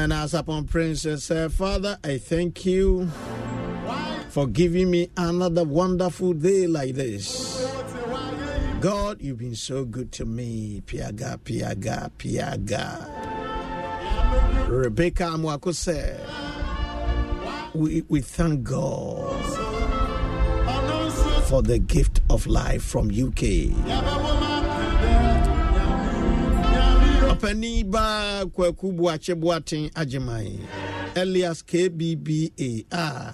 And as upon Princess said, Father, I thank you for giving me another wonderful day like this. God, you've been so good to me. Piaga, piaga, piaga. Rebecca Amwako said, we, we thank God for the gift of life from UK. Ɔpani baa kwaku boakye boaten agyeman elias kbba a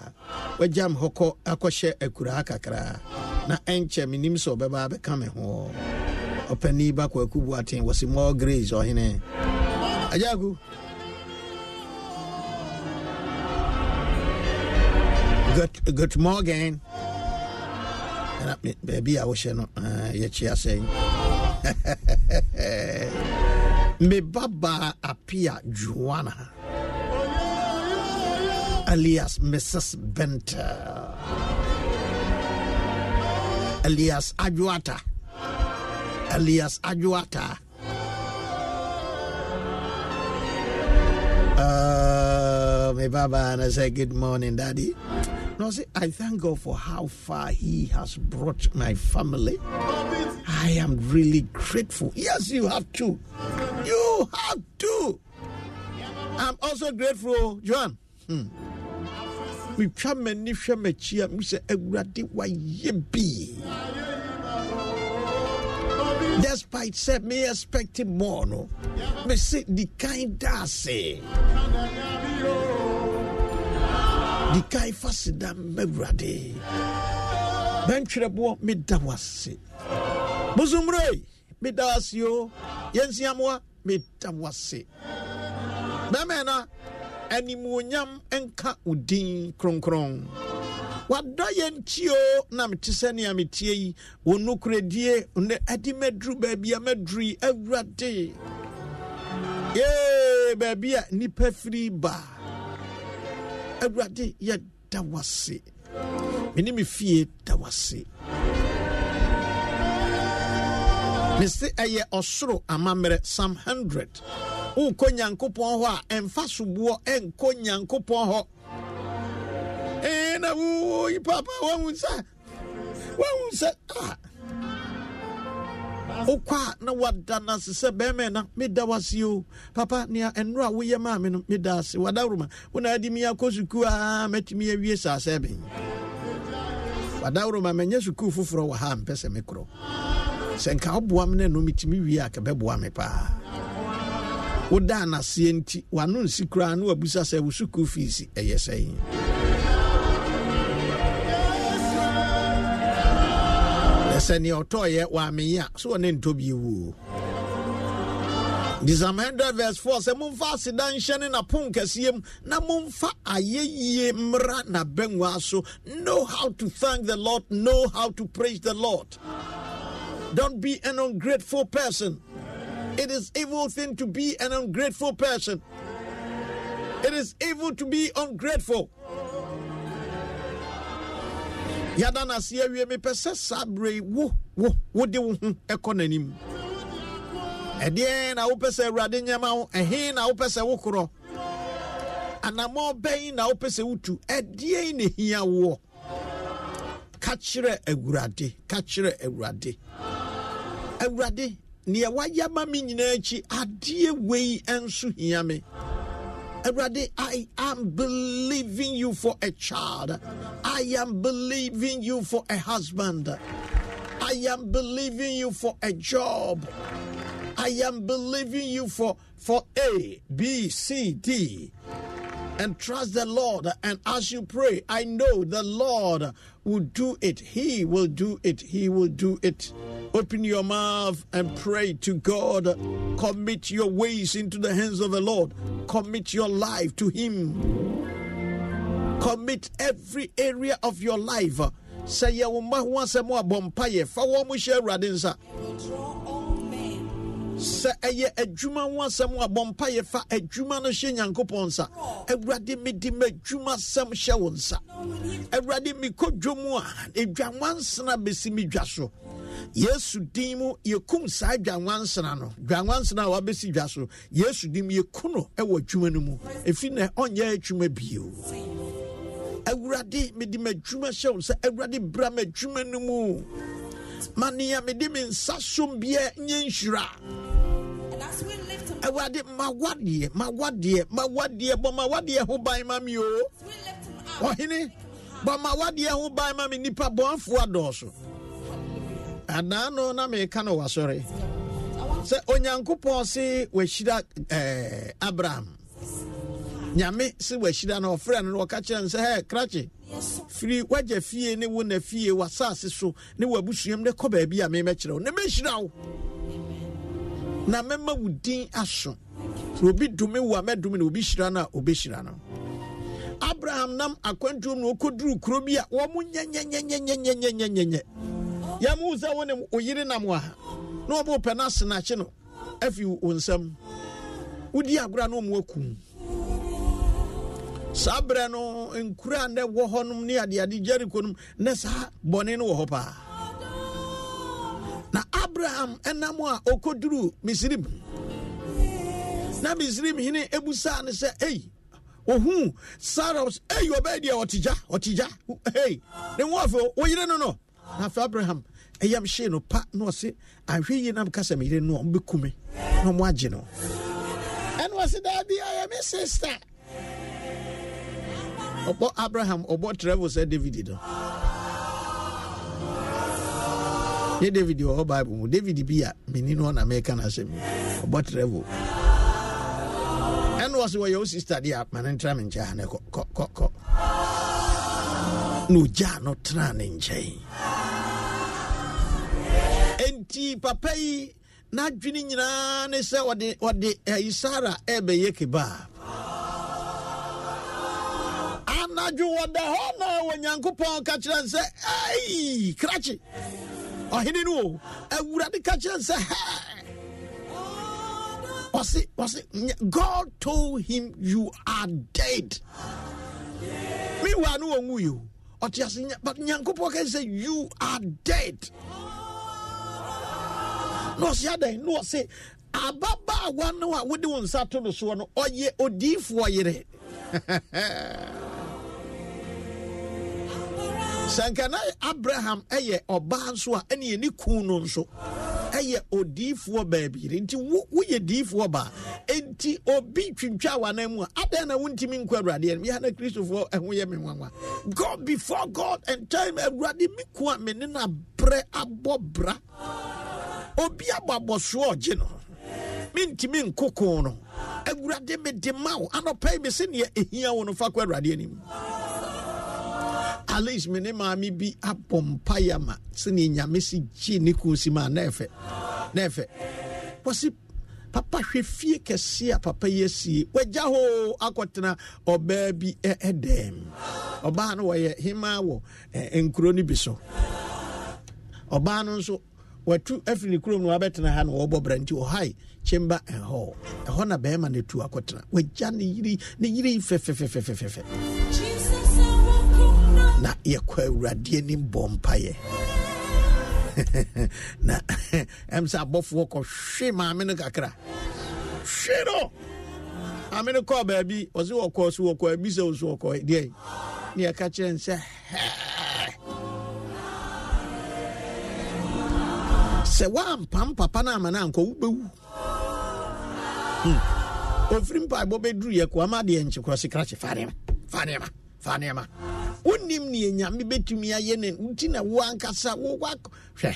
wagyam hɔ kɔ akɔhyɛ akuraa kakra na ɛnkyɛ menim sɛ ɔbɛba bɛka me ho ɔpani ba kwaku boaten wɔse more grace ɔhene agyaku good, good morning baabi a wohyɛ no yɛkyi asɛn me baba apia joanna. Alias mrs benter alias ajuata. Alias ajuata. Uh, me baba and I say good morning daddy no, see, I thank God for how far He has brought my family. I am really grateful. Yes, you have to. You have to. I'm also grateful, John. Hmm. metwa m'ani hwɛ m'akyi a mesɛ awurade wayɛ bi despite sɛ me expect more no mese di kan da ase di kan fa seda mawurade bɛntwerɛ boɔ meda wo ase bosommerɛ meda wo ase o yɛnsiamoa meda wo ase bɛmɛ na animuonyam nka wo din kronkron wadɔ yɛ ntio na mete sɛnea metie yi. Wo nokoradie ne ade maduru baabi a maduru awurade ee baabi a nnipa firi ba awurade yɛda wase mene me fie da wase mese ɛyɛ ɔsoro amammerɛ psalm 100 wokɔ nyankopɔn hɔ a ɛmfa soboɔ ɛnkɔ nyankopɔn hɔ. Na woyi papa wahu sɛ wahu sɛ wokɔ a na wada no ase sɛ bɛrima na meda wase o papa nea ɛnoro a woyɛ maa me no meda ase wadaworoma wona ade mi akɔ sukuu a matumi awie saa sɛ bɛn wadaworoma manyɛ sukuu foforɔ wɔ ha mpɛ sɛ mekorɔ sɛ nka woboa me no no metumi wie a kɛbɛboa me paa woda anaseɛ nti wano nsi koraa na wabusa sɛ wo sukuu fees ɛyɛ sɛn sɛ neɛ ɔtɔɔyɛ wɔamenyi a so wɔne ntɔ bi wuo Psalm 100 verse 4 sɛ momfa aseda nhyɛ ne napon kɛseɛ mu na momfa ayɛyie mmra n'abɛnwa so. Know how to thank the lord know how to praise the lord. Don't be an ungrateful person. It is evil thing to be an ungrateful person. It is evil to be ungrateful yɛada no ase awie mepɛ sɛ saa berɛ wo wo wode wo ho ɛkɔ n'anim. Ɛdeɛn na wopɛ sɛ awurade nyɛma wo? Ɛhe na wopɛ sɛ wokorɔ anammɔ bɛn na wopɛ sɛ wotu? Ɛdeɛn na hia woɔ? Ka kyerɛ awurade ka kyerɛ awurade. Awurade neɛ wayɛ ma me nyinaa akyi adeɛ wei nso hia me. Everybody, I am believing you for a child. I am believing you for a husband. I am believing you for a job. I am believing you for for A, B, C, D. And trust the Lord. And as you pray, I know the Lord will do it. He will do it. He will do it. Open your mouth and pray to God. Commit your ways into the hands of the Lord. Commit your life to Him. Commit every area of your life. Say, fa sɛ ɛyɛ adwuma ho asɛm a bɔ mpayɛ fa adwuma no hyɛ nyankopɔn nsa. Awurade mede m'adwuma sɛm hyɛ wo nsa. Awurade mekɔ dwom a edwanwansena bɛsi me dwa so. Yesu din mu yɛkum saa dwanwansena no. Dwanwansena a wabɛsi dwa so yesu din mu yɛku no wɔ adwuma no mu. Ɛfi na ɔnyɛ adwuma bio. Awurade mede m'adwuma hyɛ wo sɛ awurade bra m'adwuma no mu ma nea mede me nsa som biɛ nyɛ nhyira. Awurade mawadeɛ mawadeɛ mawadeɛ bɔ mawadeɛ ho ban ma me o. ɔhene bɔ mawadeɛ ho ban ma me. Nipa bɔnfoɔ adɔɔso. Anaa no na meka no wasɔre. Sɛ onyankopɔn se wahyira eh, abraham. Nyame se wahyira no ɔfrɛ no no ɔka kyerɛ no sɛ hɛ krakye firi wagya fie ne wo na fie wasase so ne wabusuam ne kɔ baabi a memɛkyerɛ wo. Ne mɛhyira wo. Na mɛma wo din aso. Obi dome wo a mɛdome na obi hyira no a obɛhyira no. Abraham nam akwantuom na ɔkɔduru kuro bi a wɔ mo nyɛnyɛnyɛnyɛnyɛnyɛnyɛnyɛ yɛmu sɛ wo ne wo nam a na ɔmo pɛ no asenakye no afi wo nsam. Wodi agorɔ na ɔmo akum. saa berɛ no nkura na ɛwɔ hɔnom ne adeade jeriko nom na saa bɔne no wɔ hɔ paa. Na abraham ɛnam a ɔkɔduru misrim. Na misrim hene ɛbusaa no sɛ ei ohun saros? Eyi ọba edi a ọtija ọtija ne nwa afọ oyire no no. N'afọ abraham eyam hyee no pa na ọ sị ahwe yie nam kasa m yire no ọmụ bekume na ọmụ agye no. Ɛna ɔsị daabi a me sista ɔbɔ abraham ɔbɔ travel sɛ david no ne david wɔ bible mu. David bi a meni no ɔna mɛka no asɛm ɔbɔ travel ɛne wɔ sɛ wɔyɛ wo sister deɛ a ma no ntra me nkyɛn ne kɔ na ogyaa no tena ne nkyɛn enti papa yi n'adwene nyinaa ne sɛ ɔde ɔde ayi sara ɛbɛyɛ kebab anadwo wɔda hɔ na onyankopɔn ka kyerɛ sɛ ei krakye ɔhene no o awurade ka kyerɛ sɛ hɛ. Ɔse ɔse god told him you are dead. Meanwhile no wɔnwu yi o. Ɔte ase but nyankopɔn ka sɛ you are dead. Na ɔse adɛn na ɔse ababaawa no a wode wo nsa to no soɔ no ɔyɛ odiifoɔ yere sɛ nka na abraham ɛyɛ ɔbaa nso a ɛne yɛne ku no nso ɛyɛ odiifoɔ baabiri nti woyɛ diifoɔ baa enti obi twintwa wana mu a adɛn na wontumi nkɔ awurade anim? Yɛha na kristofoɔ ɛho yɛ me nwanwa. God before god and time awurade me ku a me ne no abrɛ abɔ bra. Obi abɔ abɔsoɔ ɔgye no. Mentumi nkoko no. Awurade mede ma wo. Anɔpɛi me sɛneɛ ɛhia wo no fa kɔ awurade anim. Least me ne maame bi abɔ mpayɛ ma sɛneɛ nyame si gye ne ku si ma na ɛfɛ. Na wɔsi papa hwɛ fie kɛseɛ a papa yi asie. Wagya hoo akɔtena ɔbaa bi ɛdɛm ɔbaa no wɔyɛ hema wɔ nkuro no bi so. Ɔbaa no nso watu afiri ne kurom no wabɛtena ha na wɔbɔ bra nti ɔhae chamber and hall. Ɛhɔ na bɛrima no atu akɔtena. Wagya ne yiri ne yiri fɛfɛfɛfɛfɛfɛ. Na yɛkɔ awurade anim bɔ mpayɛ na ɛm sɛ abɔfoɔ kɔhwe maame no kakra. Hwe no! Maame no kɔɔ baabi ɔse wɔkɔɔ so wɔkɔ abi sɛ wo so wɔkɔ deɛ ne yɛka kyerɛ n sɛ sɛ woampam papa no ama no ankɔ wobɛwu. Ɔfiri mpaebɔ bɛduru yɛ koa ma deɛ nkyekorɔ se krakye fa nneɛma fa nneɛma fa nneɛma. Wonim ne nyame bɛtumi ayɛ ne nti na wo ankasa wowak hwɛ.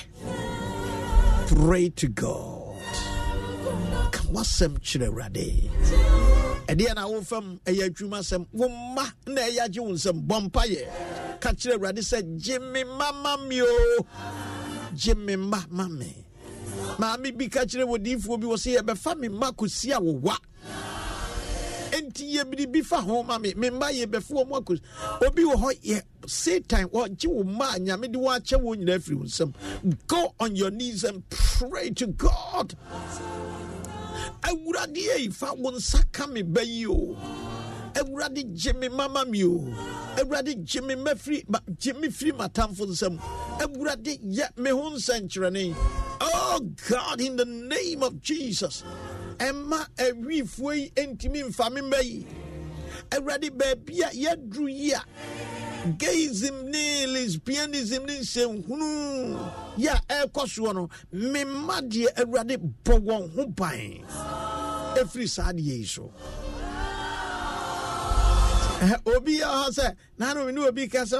Pray to god. Ka wasɛm kyerɛ awurade. Ɛdeɛ na wofam ɛyɛ adwumasɛm wo mma na ɛyɛ wo nsɛm bɔ mpayɛ ka kyerɛ awurade sɛ gye me ma ma me o. Gye me mma ma me. Maame bi ka kyerɛ wɔdiifoɔ bi wɔ sɛ yɛbɛfa me mma kɔsi a wowa enti yɛ biribi fa ho ma me. Me mma yɛ bɛfoɔ mu akɔ obi wɔ hɔ yɛ satan ɔgye wo mma a nyame de wɔakyɛ wɔ nyinaa firi wo nsɛm go on your knees and pray to god. Awurade yi fa wo nsa ka me ba yi o. Awurade gye me mama mi o. Awurade gye me mafiri gye me firi m'atamfo nsɛm awurade yɛ me ho nsɛnkyerɛnne oh god in the name of jesus ɛma awifoɔ yi ntumi mfa me mma yi awurade baabi a yɛduru yi a gayism ne lesbianism ne nsɛnhunu yi a ɛrekɔ soɔ no memma deɛ awurade bɔ wɔn ho ban ɛfiri saa deɛ yi so. Obi yɛ hɔ sɛ nanom ne obi ka sɛ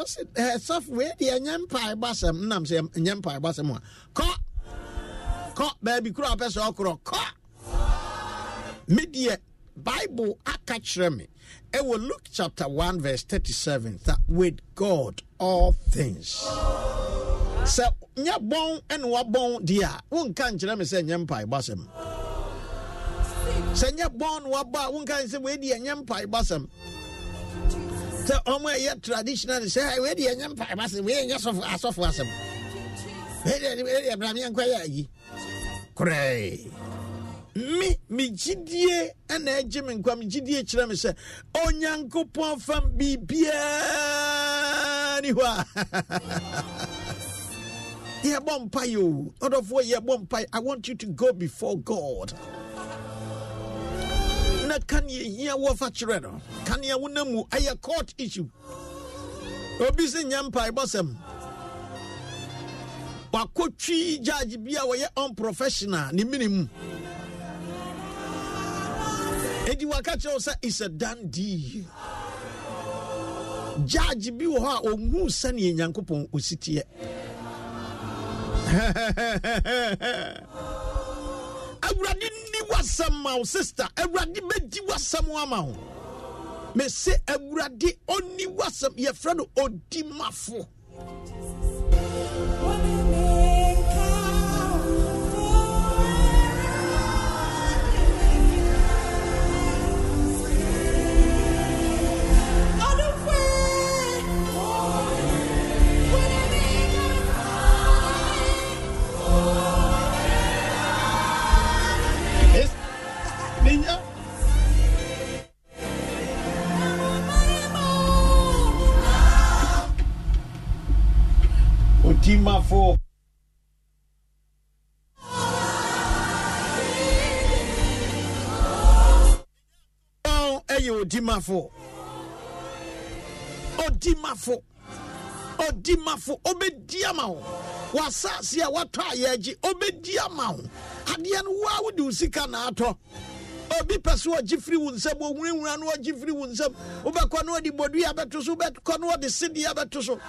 sɔfo wei deɛ ɛnyɛ mpaebɔ asɛm nam sɛ ɛnyɛ mpaebɔ asɛm a kɔ kɔ baabi koro a pɛ sɛ ɔkorɔ kɔ me deɛ bible aka kyerɛ me ɛwɔ luke chapter 1 verse 37 that with god all things. Sɛ nyɛ bɔn ɛne wabɔn deɛ a wonka nkyerɛ me sɛ nyɛ mpaebɔ asɛm sɛ nyɛ bɔn ne wabɔ a wonka sɛ wei deɛ nyɛ mpaebɔ asɛm sɛ ɔmo ɛyɛ traditional sɛ wei deɛ nyɛ mpaebɔ asɛm wei nyɛ asɔfo asɛm. Wei deɛ bra meɛnkɔ yɛ ayi. Korɛe me me nkwa kyerɛ me sɛ onyankopɔn fam ni hɔ a yɛbɔ mpae o ɔdɔfoɔ yɛbɔ mpae i want you to go before god. Na kaneɛ hia wɔfa kyerɛ no? Kaneɛ wonam mu ɛyɛ court issue. Obi sɛ nya mpaebɔsɛm wakɔtwi judge bi a wɔyɛ unprofessional ne mene mu enti waka kyerɛ sɛ is a done judge bi wɔ hɔ a ɔnhu sɛneɛ nyankopɔn ɔsiteɛ awurade wasɛm ma wo sister. Awurade bɛdi wasɛm ama wo. Mese awurade ɔnni wasɛm yɛfrɛ no timafo ɛyɛ odimafo odimafo odimafo obɛdi ama wo wasase a watɔ ayɛ agye obɛdi ama wo adeɛ no woa wode wo sika na atɔ obi pɛ so ɔgye firi wo nsɛm ɔhunahuna no ɔgye firi wo nsɛm. Wobɛkɔ no ɔde bɔdua bɛto so wobɛkɔ no ɔde sedeɛ bɛto so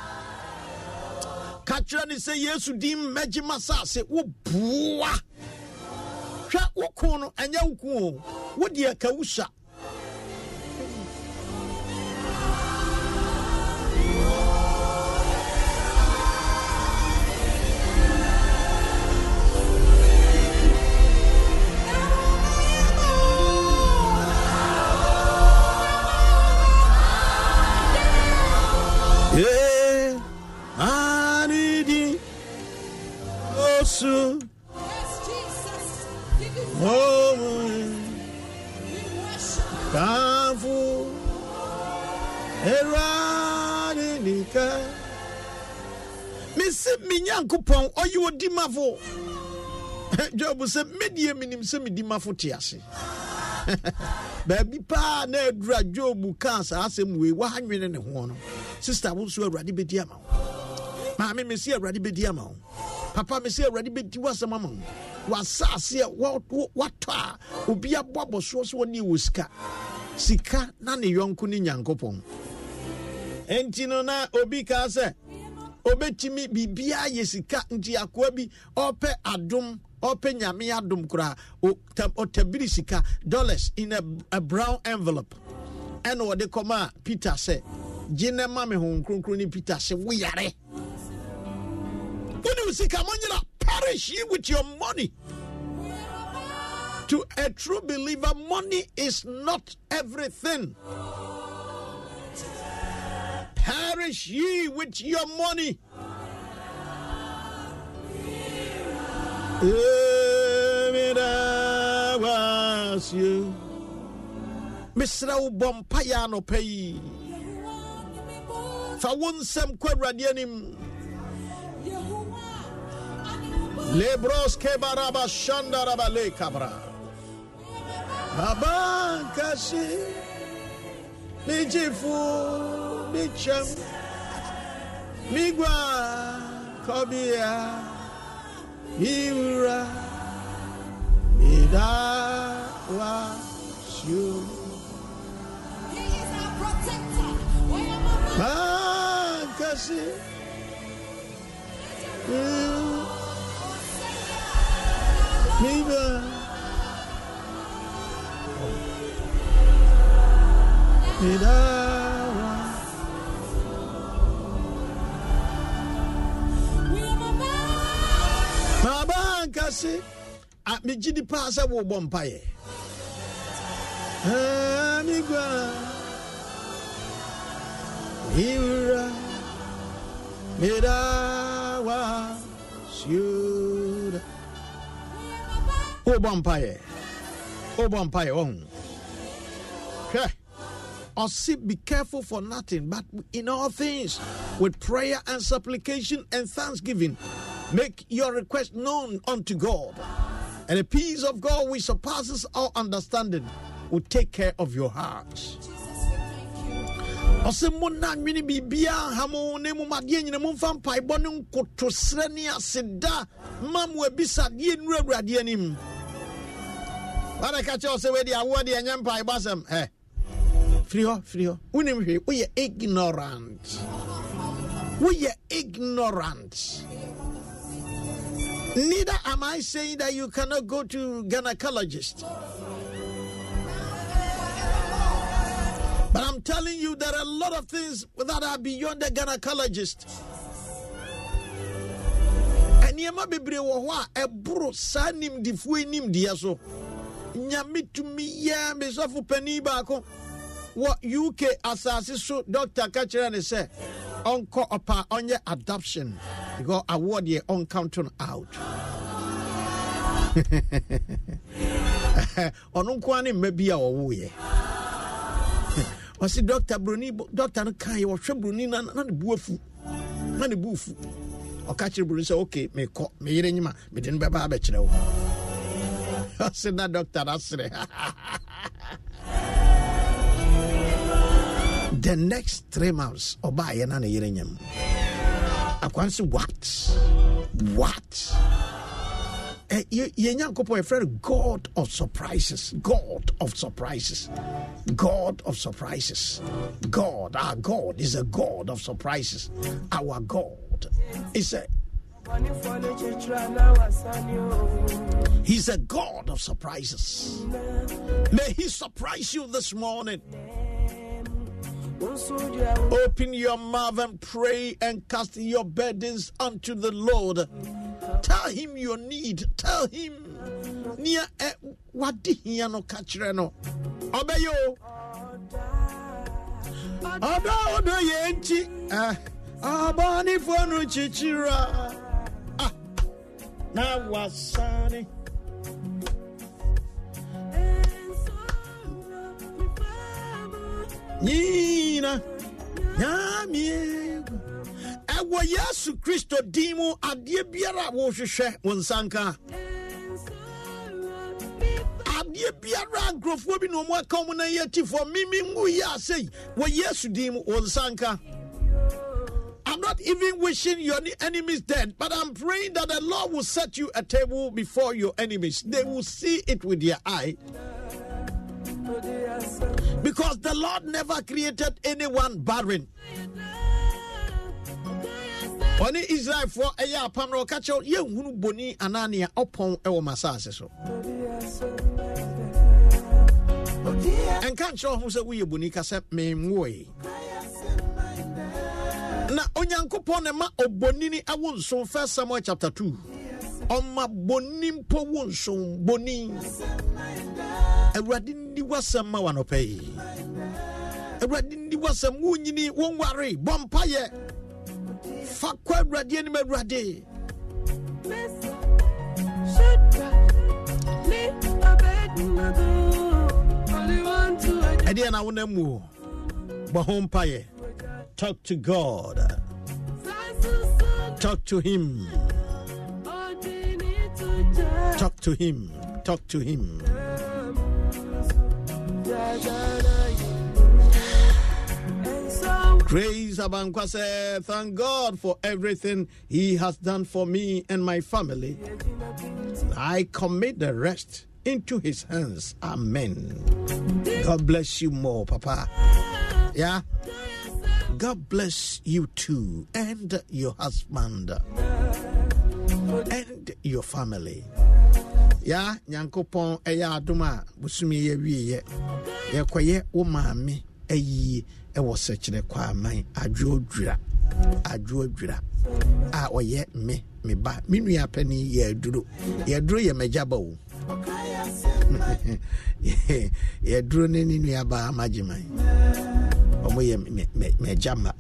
ka kyerɛ sɛ yesu din mmɛgye ma sase woboa hwɛ wo ko no ɛnyɛ wo ku o ka wo sa Yesu. Ohun káfù ẹ̀rọ adé nìkan. Mi sẹ́ mi nyankopɔn ɔyɛ odi ma fo. Jọ́bù sẹ́ mídìí mi ni sẹ́ mi di ma fo ti ase. baabi paa na adura jobu kaa saa asɛm wei wahawene ne ho no sista wo nso awurade bɛdi ama wo maame mesi ama papa mesi awurade bɛdi w'asɛm ama wo wasase a wa- wa- watɔ a obi abɔ abɔsoɔ so wɔne wɔ sika. Sika na ne yɔnko ne nyankopɔn enti no na obi kaa sɛ obɛtumi biribiaa yɛ sika nti akoa bi ɔpɛ adom ɔpɛ nyame adom koraa ɔta- ɔtabiri sika dollars in a, a brown envelope. Ɛna ɔde kɔma a peter sɛ gye ne ma me honhom ne peter sɛ woyare wone wo sika monyera perish ye with your money. To a true believer money is not everything. Perish ye with your money. mesrɛ wo bɔ anɔpa yi fa wo nsɛm kɔ awurade anim lebros kebaraba shandaraba le kabra. Baba nkase megyefo mekyɛm migua kɔbea miwura medawa suo mankase miba medawa baba nkase a megye di paa sɛ wobɔ mpayɛ Ah, migua miwura medawa siuda wobɔ mpayɛ wobɔ mpayɛ ɔhu oh. hwɛ ɔse be careful for nothing but in all things with prayer and supplication and thanksgiving make your request known unto god. And the peace of god which surpasses all understanding will take care of your hearts ɔsɛ mo na nwene biribiaa ha mo madeɛ nyina momfa mpaebɔ ne nkotosrɛ ne aseda ma mo abisadeɛ nnura awurade anim wada ka kyerɛ sɛ wede awoɔ deɛ ɛnyɛ mpaebɔ asɛm ɛ firi hɔ firi hɔ wonim hwee woyɛ ignorant? Woyɛ ignorant? Neither am i saying that you cannot go to gynecologist. But I'm telling you, there are a lot of things that are beyond the gynecologist. nneɛma bebree wɔ hɔ a ɛboro saa nimdifoɔ yi nimdeɛ so nyame tumi yɛ mesɔfo pani baako. Wɔ uk asase so dɔctor ka kyerɛ ne sɛ ɔnkɔ ɔpa ɔnyɛ adoption. Because awoɔ deɛ ɔncount no out. Ɔno nko a ne mma bi a ɔwoeɛ ɔse dɔctor broni dɔctor no kaeɛ wɔhwɛ broni na ne bu afu. Na ne bu fu ɔka kyerɛ broni sɛ ok mekɔ meyere nyima mede no bɛba abɛkyerɛ wo. the next three months ɔbaayɛ na ne yere nyam akwan sɛ what? What? Eh, yɛ yɛ nyankopɔn yɛfrɛ no god of surprises. God of surprises. God of surprises. God our god is a god of surprises. Our god is a He's a God of surprises. May He surprise you this morning. Open your mouth and pray and cast your burdens unto the Lord. Tell Him your need. Tell Him. E. Ah. Abani fonu chichira. Ah. Na wasani. nyina nyamie ɛwɔ yesu kristo din mu adeɛ biara a wo nsanka adeɛ biara nkurɔfoɔ bi na ɔmo aka ɔmo na yɛ tifoɔ mimi ngu yi asɛi wɔ yesu din mu wo nsanka I'm not even wishing your enemies dead, but I'm praying that the Lord will set you a table before your enemies. They will see it with their eye. Because the Lord never created anyone barren. ɔne israelfoɔ ɛyɛ apam na ɔka kyerɛ yɛnhunu boni anaa nea ɔpɔn ɛwɔ masase so ɛnka nkyerɛ ho sɛ woyɛ boni ka na onyankopɔn ne ma ɔbonini awo nson first samuel chapter 2 ɔma boni mpo wo nson boni awurade nni ma wanɔpɛ yi. Awurade nni wasɛm wonyini wonware bɔ mpayɛ fa kɔ awurade anim awurade. Ɛdeɛ na wonam mu? O bɔ ho mpayɛ talk to god talk to him talk to him talk to him Praise Abankwa said, Thank God for everything He has done for me and my family. I commit the rest into His hands. Amen. God bless you more, Papa. Yeah. God bless you too, and your husband, and your family. ya nyankopɔn ɛyɛ adom a bosome yɛ wieɛ yɛkɔyɛ wo maame ayie ɛwɔ sɛkyerɛ kɔ aman adwo dwira adwo dwira a ɔyɛ me me ba. Me nua pɛni yɛ aduro yɛduro yɛ m'agya ba o yɛduro ne ne nua baa magyeman ɔmo yɛ ma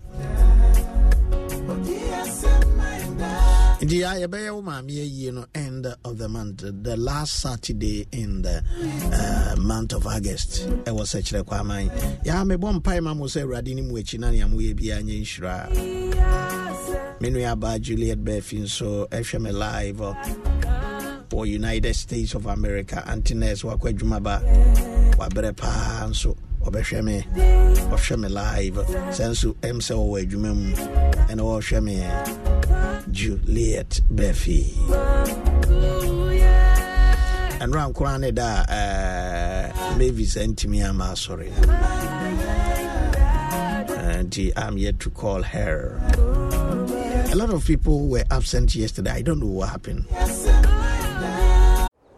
nti ya yɛbɛyɛ wo no end of the month the last saturday in the uh, month of august ɛwɔ sɛ kyerɛ kɔ aman yɛa mebɔ mpae ma mo sɛ awurade ne mu akyi na nea moyɛ biaa nyɛ nhyira. Me nuabaa juliet berfi nso ɛhwɛ me live wɔ united states of america antines wakɔ adwuma ba wabrɛ paa nso ɔbɛhwɛ me. Ɔhwɛ me live. Sɛ nso ɛm sɛ wɔwɔ adwuma mu me juliet befi. Da uh, mavis antimi ama asɔre nti i'm yet to call her. A lot of people were absent yesterday. I don't know what happened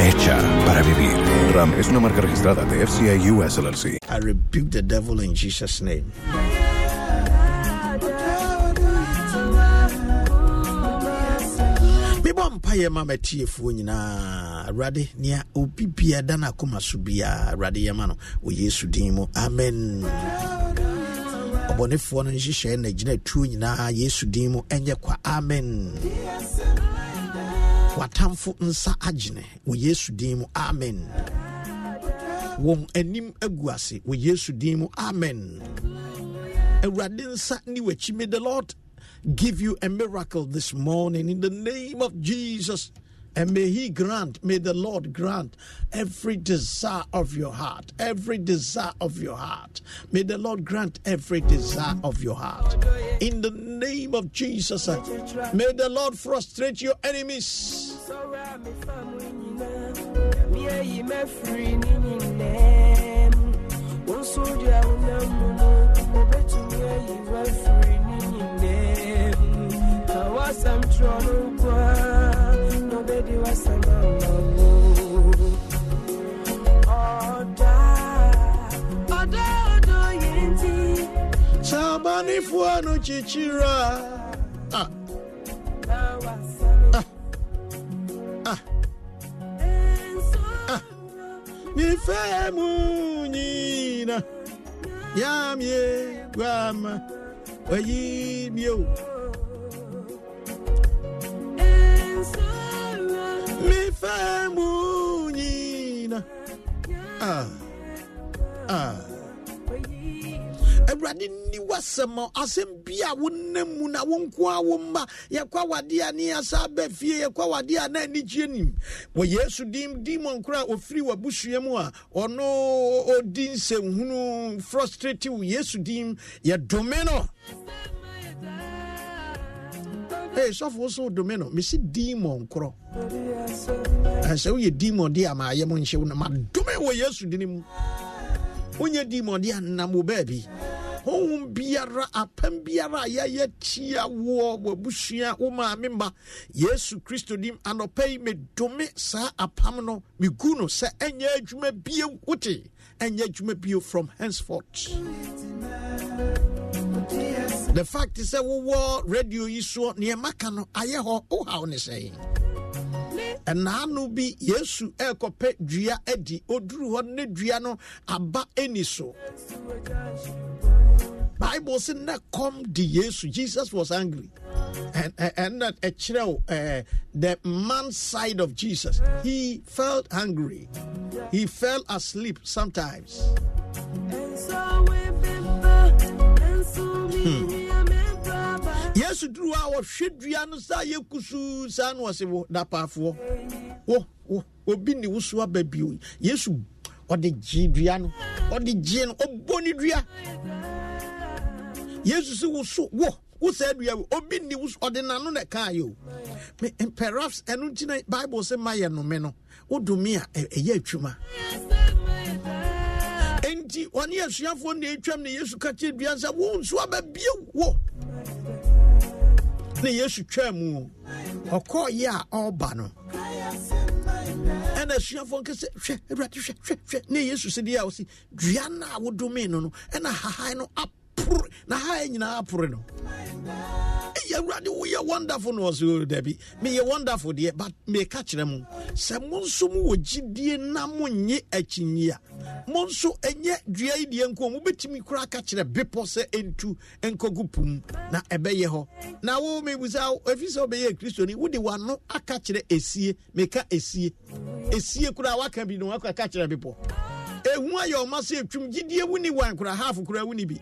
Hecha para vivir. RAM es una marca registrada de FCI US LLC. I rebuke the devil in Jesus' name. mebɔ mpayɛ ma matiefoɔ nyinaa. Awurade nea obi bia da no akoma so biaa awurade yɛma no. Wɔ yesu din mu. Amen. Ɔbɔnefoɔ no nhyehyɛe na gyina tuo nyinaa yesu din mu. Ɛnyɛ kwa. Amen watamfo nsa agyene wɔ yesu din mu. Amen. Wɔn anim agu ase wɔ yesu din mu. Amen. Awurade nsa ni w'akyi. May the lord give you a miracle this morning in the name of jesus and may he grant, may the Lord grant every desire of your heart, every desire of your heart. May the Lord grant every desire of your heart. In the name of Jesus, uh, may the Lord frustrate your enemies. Samanifuo no chichira. Ah. Ah. Ah. Ah. Mifemu nina. Yamye gwama. Oyimyo. And so munyina. Ah. Ah. awurade nni wasɛm asɛm bi a wonam mu na wo nko a wo mma yɛkɔ awadeɛ a ne yɛsa ba fie yɛkɔ awadeɛ a na anigye nim wɔ yesu dim dimon kora ɔfiri w'abusua mu a ɔno ɔdi nsɛmhunu frustrate wo yesu dim yɛdome no Hey, sɔfo so dome no mesi demon korɔ sɛ woyɛ demon de a maayɛ mo nhyɛ wo no madome wɔ yesu dini mu. Wonyɛ demon de a nam wo baabi honhom biara apam biara a yɛayɛ tia woɔ wabusua wo maame mma yesu kristo dim anɔpa yi medome saa apam no megu no sɛ ɛnyɛ adwuma bio wote ɛnyɛ adwuma bio from henceforth the fact is that sɛ radio yi soɔ nneɛma ka no ayɛ hɔ wohaw ne sɛe bi yesu ɛrekɔpɛ dua adi ɔduru hɔ ne dua no aba ani bible say na come di yesu. Jesus was angry. And and that uh, the man side of jesus. He felt hungry he fell asleep sometimes wɔhwɛ dua no saa yɛ kusuu saa no ɔse wo dapaafoɔ wo wo obi ne wo so aba bio. Yesu ɔde gye dua no. Ɔde gye no ɔbɔ ne dua. Yesu sɛ wo so wo wosɛ adua wo. Obi nni wo so ɔde n'ano na ɛkaa yɛ o. Perhaps ɛno nti na bible sɛ ma yɛ nome no wodome a ɛyɛ atwuma enti ɔne asuafoɔ na ɛtwam ne yesu ka kyerɛ dua sɛ wo nso ababie wo ne yesu twaa mu ɔkɔɔyɛ a ɔreba no. Ɛna asuafoɔ nka sɛ hwɛ awurade hwɛ hwɛ hwɛ. Ne yesu sɛ deɛ a wɔsi dua no a no no ɛna hahan no apore na hahan nyinaa apore no. Ɛyɛ awurade woyɛ wonderful no ɔsɛ o dabi meyɛ wonderful deɛ but meka kyerɛ mu sɛ mo nso mowɔ gyidie na monnye akyinyi a mo nso ɛnyɛ dua yi deɛ nko mobɛtumi koraa ka kyerɛ bepɔ sɛ ɛntu nkɔgu pum na ɛbɛyɛ hɔ. Na wo mebusa wo, ɛfi sɛ wobɛyɛ kristoni wode wano aka kyerɛ ɛsie meka ɛsie ɛsie koraa waka bi no waka ka kyerɛ bepɔ. Ɛhu ayɛ ɔma sɛ ɛtwum gyidie woni wan koraa half koraa woni bi.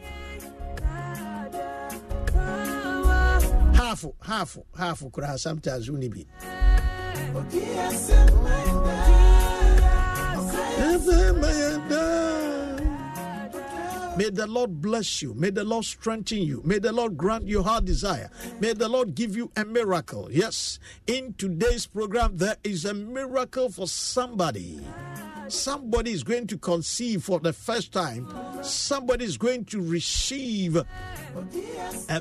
Half half half koraa sometimes woni bi May the Lord bless you. May the Lord strengthen you. May the Lord grant your heart desire. May the Lord give you a miracle. Yes, in today's program, there is a miracle for somebody. Somebody is going to conceive for the first time. Somebody is going to receive a,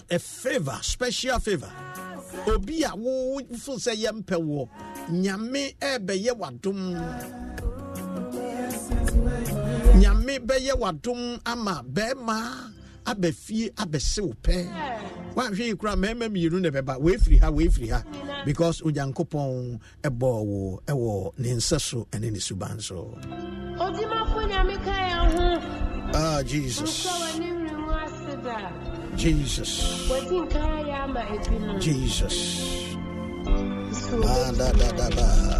a favor, special favor. Obi a wo sɛ yɛmpɛ nyame ɛbɛyɛ wadom nyame bɛyɛ wadom ama bɛrima aba fie abɛsew pɛ woahwɛ yi koraa mmarima mmienu na ɛbɛba. Weefiri ha weefiri ha. Because onyankopɔn ɛbɔɔ wo ɛwɔ ne nsɛ so ɛne ne suban so. Odimafo nyame ka yɛn ho. ah jesus. Nka w'ani nwere mu ase da. jesus. Wɔdi nkan ayɛ ama ebinom. jesus. Ah, da, da, da, da.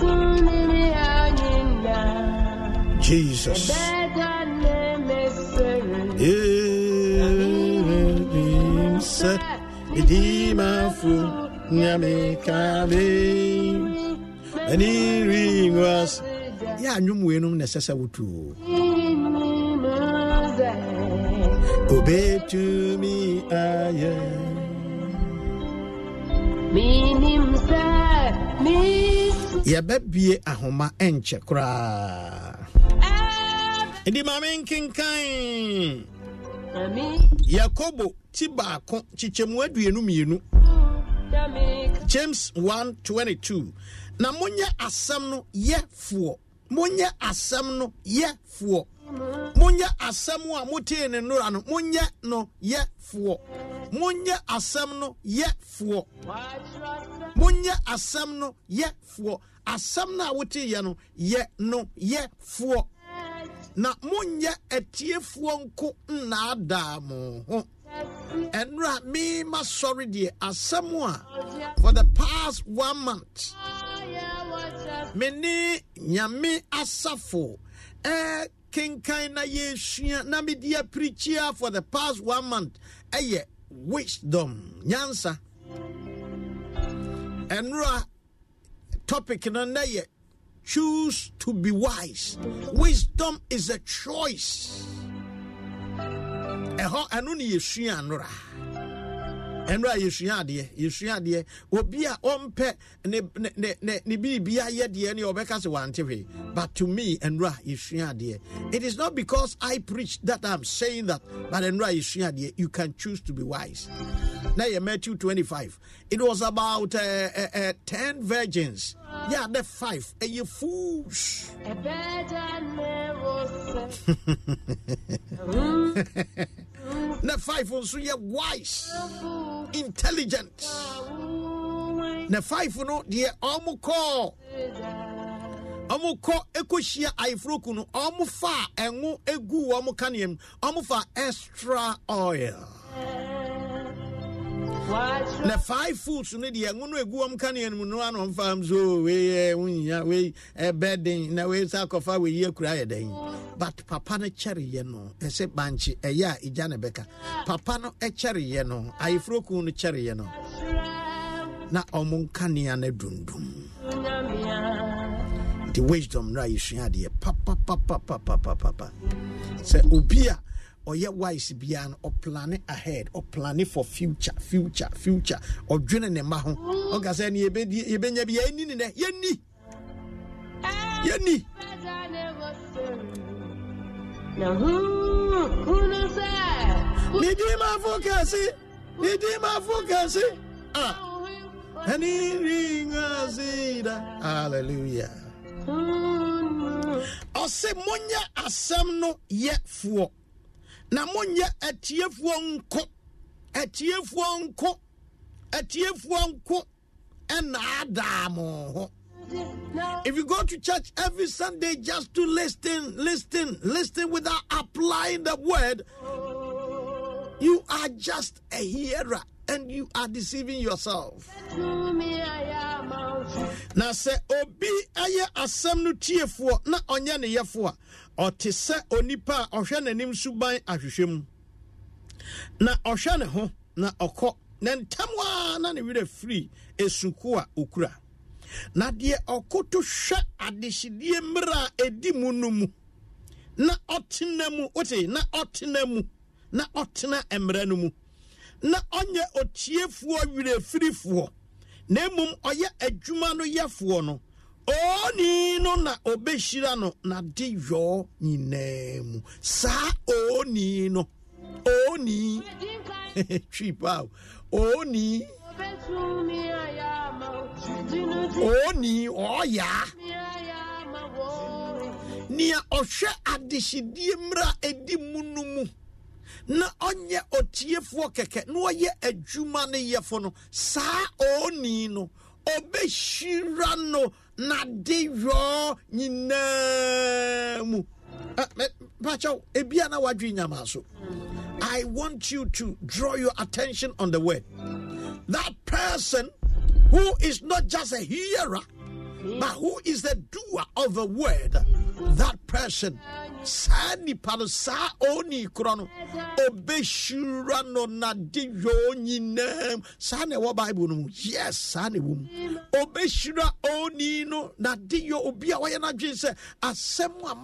Wɔbɛgye nti. Minim sɛ misu ne me anyina. jesus Bɛda ne mesere. Eredim sɛ medimafo nyame ka me ani ringwas yɛ anwom weinom na ɛsɛ sɛ wotuo Minim sɛ obɛtumi ayɛ minim sɛ misu yɛbɛbie ahoma ɛnkyɛ koraa. Ɛdi ma menkenkan na mi yakobo ti baako kyekyɛmu aduonu mmienu. James 122 na monyɛ asɛm no yɛfoɔ monyɛ asɛm no yɛfoɔ monyɛ asɛm a motee ne nnora no monyɛ no yɛfoɔ monyɛ asɛm no yɛfoɔ monyɛ asɛm no yɛfoɔ asɛm no a woteeɛ no yɛ no yɛfoɔ na monyɛ atiefoɔ nko nnaadaa mo ho. Ɛnora mema sɔre deɛ asɛm a for the past one month me ne nyame asafo eh, kenkan na yɛsua na mede apirikyia for the past one month ɛyɛ wisdom. Nyansa. Ɛnora topic no na yɛ choose to be wise. Wisdom is a choice. Ɛhɔ ɛno ne yɛsua anora ɛno a yɛsua adeɛ yɛsua adeɛ obi a ɔmpɛ ne ne ne ne ne biribi ayɛ deɛ ne ɔbɛka sɛ wante hwee but to me ɛno a yɛsua adeɛ it is not because i preach that i'm saying that but ɛno a yɛsua adeɛ you can choose to be wise. Na yɛ matthew 25 it was about uh, uh, uh, 10 virgins. Yeah the five. Ɛyɛ fools na five nso yɛ wise intelligent. Na five no deɛ ɔmo kɔɔ ɔmo kɔ ekɔhyia ayeforoku no ɔmo fa ɛngo egu wɔn kanea mu ɔmo fa extra oil na five foods no deɛ ɛngo no egu wɔn kanea no mu no ano ɔmo fa m so wei yɛ wunya ɛbɛ den na wei sa akɔfa wei yɛ yɛ den but papa no kyɛreyɛ no ɛsɛ bankye ɛyɛ a egya na bɛka papa no uh, ɛkyɛreyɛ no ayeforoku no kyɛreyɛ no na ɔmo nkanea no dundum the wisdom no a yɛsua adeɛ papapapapapapa sɛ obi a ɔyɛ wise biara no ɔplane ahead or ɔplane for future future future. Or ɔdwene ne mma ho. Ɔka sɛ ne yɛbɛdi- yɛbɛnya bi yɛni ne nɛ yɛni yɛni Na hu hunu sɛ medi mafo kɛse medi mafo kɛse a ah. ɛne ringa sida hallelujah. Ɔse monyɛ asɛm no yɛfoɔ na monyɛ atiefoɔ nko. Atiefoɔ nko. Atiefoɔ nko. Mo ho. If you go to church every sunday just to listen listen listen without applying the word you are just a hearer and you are deceiving yourself. Na sɛ obi ayɛ asɛm no tiefoɔ na ɔnyɛ ne ɔte sɛ onipa a ɔhwɛ n'anim suban ahwehwɛ mu. Na ɔhwɛ ne ho na ɔkɔ na ntam a na ne werɛ firi esuku a okura. Na deɛ ɔkoto hwɛ adehyedie mmerɛ a ɛdi mu no mu. Na ɔtena mu wote na ɔtena mu na ɔtena mmerɛ no mu. Na ɔnyɛ otiefoɔ werɛfirifoɔ na mmom ɔyɛ adwuma no yɛfoɔ no. Oni no na ɔbɛhyira no na de yɔɔ nyinaa mu. Saa oni no. Oni. Twi oni. Oni ɔyaa nea ɔhwɛ adehyedie mmerɛ a ɛdi mu. No mu na ɔnyɛ otiefoɔ kɛkɛ na ɔyɛ adwuma no yɛfo no. Saa oni no. Ɔbɛhyira no. So. I want you to draw your attention on the word. That person who is not just a hearer but who is the doer of the word that person saa nipa no saa oni korɔ no ɔbɛhyira no na de yɛ nyinaa saa na ɛwɔ bible no? Yes saa na ɛwɔ mu ɔbɛhyira oni no na de yɛ obi a wɔyɛ n'adwene sɛ asɛm a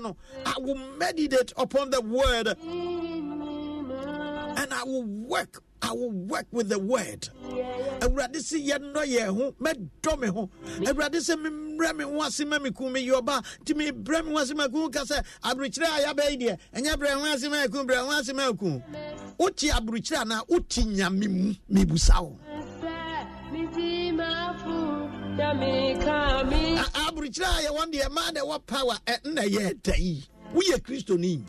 no. I will meditate upon the word and i will work I will work with the word. Awurade sɛ yɛnnɔ yɛn ho mɛdɔ me ho. Awurade sɛ memmerɛ me ho ase ma me ku meyɛ ɔba nti mebrɛ me ho ase ma ku ka sɛ aburokyerɛ a yɛabɛyi deɛ ɛnyɛ brɛ ho ase ma aku brɛ ho ase ma aku wote aburokyerɛ anaa wote nyame mu mebusa wo. A- aburokyerɛ a yɛwɔ deɛ ma na ɛwɔ power ɛnna yɛ ɛda yi. Woyɛ kristoni.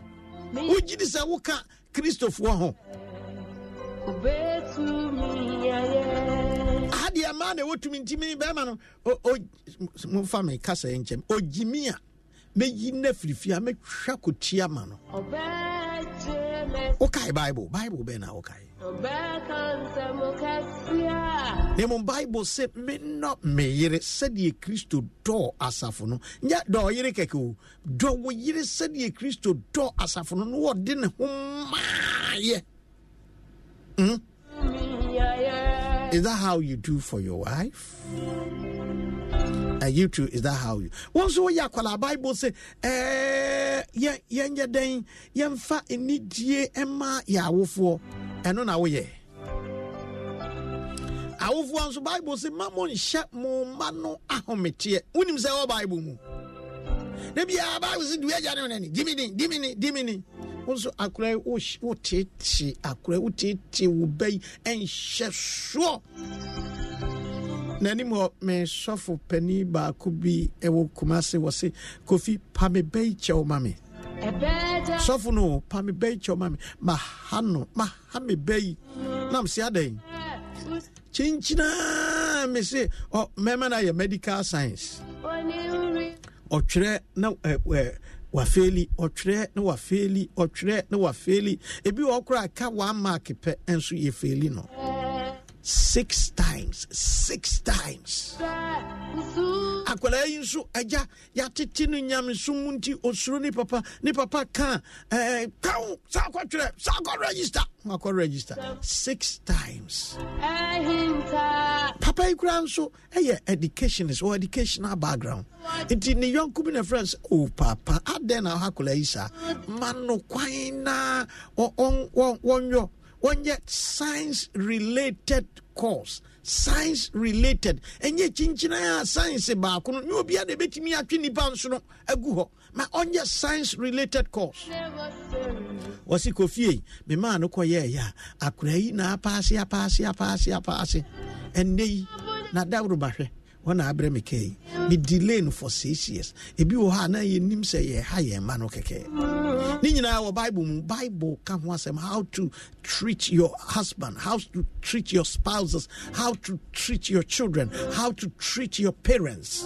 Wogye di sɛ woka kristofoɔ ho adeɛ ma na wɔtumi ntimi bɛrima no momfa me kasa yɛ nkyɛm ogyimi a mɛyi na firifie a mɛtwa kotia ma no wokae bible bible bɛɛ na wokae na mmom bible sɛ menɔ me yere sɛdeɛ kristo dɔɔ asafo no. Nyɛ dɔ ɔyere kɛkɛ o. Dɔ wo yere sɛdeɛ kristo dɔɔ asafo no na wɔde ne ho maayɛ Mhm. Is that how you do for your wife? And you too, is that how you? Once we are called Bible say, eh, yeah, yeah, yeah, then, yɛmfa anidie ɛma yɛ awofoɔ ɛno na woyɛ awofoɔ nso bible sɛ ma mo mo mma no ahometeɛ wonim sɛ bible mu na biaa bible sɛ dua agya ne wonani dimini dimini dimini wo nso akora yi wohy- wotete akora yi wotete wo ba yi ɛnhyɛ soɔ n'anim hɔ mesɔfo pani baako bi ɛwɔ kumase wɔ se kofi pa me ba yi kyɛw ma me sɔfo no pa me ba yi kyɛw ma me maha no maha me ba yi nam se adɛn kyinkyinaa me se mɛma no ayɛ medical science. Ɔtwerɛ na wafeeli ɔtwerɛ na wafeeli ɔtwerɛ na wafeeli. Ebi wɔ koraa ka one mark pɛ nso yɛ feeli no six times six times. Akwadaa yi nso agya yɛatete no nyamesom mu nti osuro ne papa ne papa ka eh, kaw saa kɔtwerɛ saa kɔ register akɔ register. Six times. Papa yi koraa nso ɛyɛ educationist or educational background. Nti ne yɔnko bi na sɛ o papa adɛn na akwadaa yi saa ma no kwan na wɔnyɔ wɔnyɛ science related course science related ɛnyɛ kyinkyina a science baako no ne obia na ɛbɛtumi atwe nnipa nso no agu hɔ. Ma ɔnyɛ science related course wɔse kɔfie memaa no kɔyɛɛyɛ a akora yi na apaase apaase apaase apaase. Ɛnnɛ yi na daworo bahwɛ wɔna abrɛ me kai me delay no for six years. Ebi wɔ hɔ a na yɛnim sɛ yɛha yɛn ma no kɛkɛ ne nyinaa wɔ bible mu bible ka ho asɛm how to treat your husband how to treat your spouses how to treat your children how to treat your parents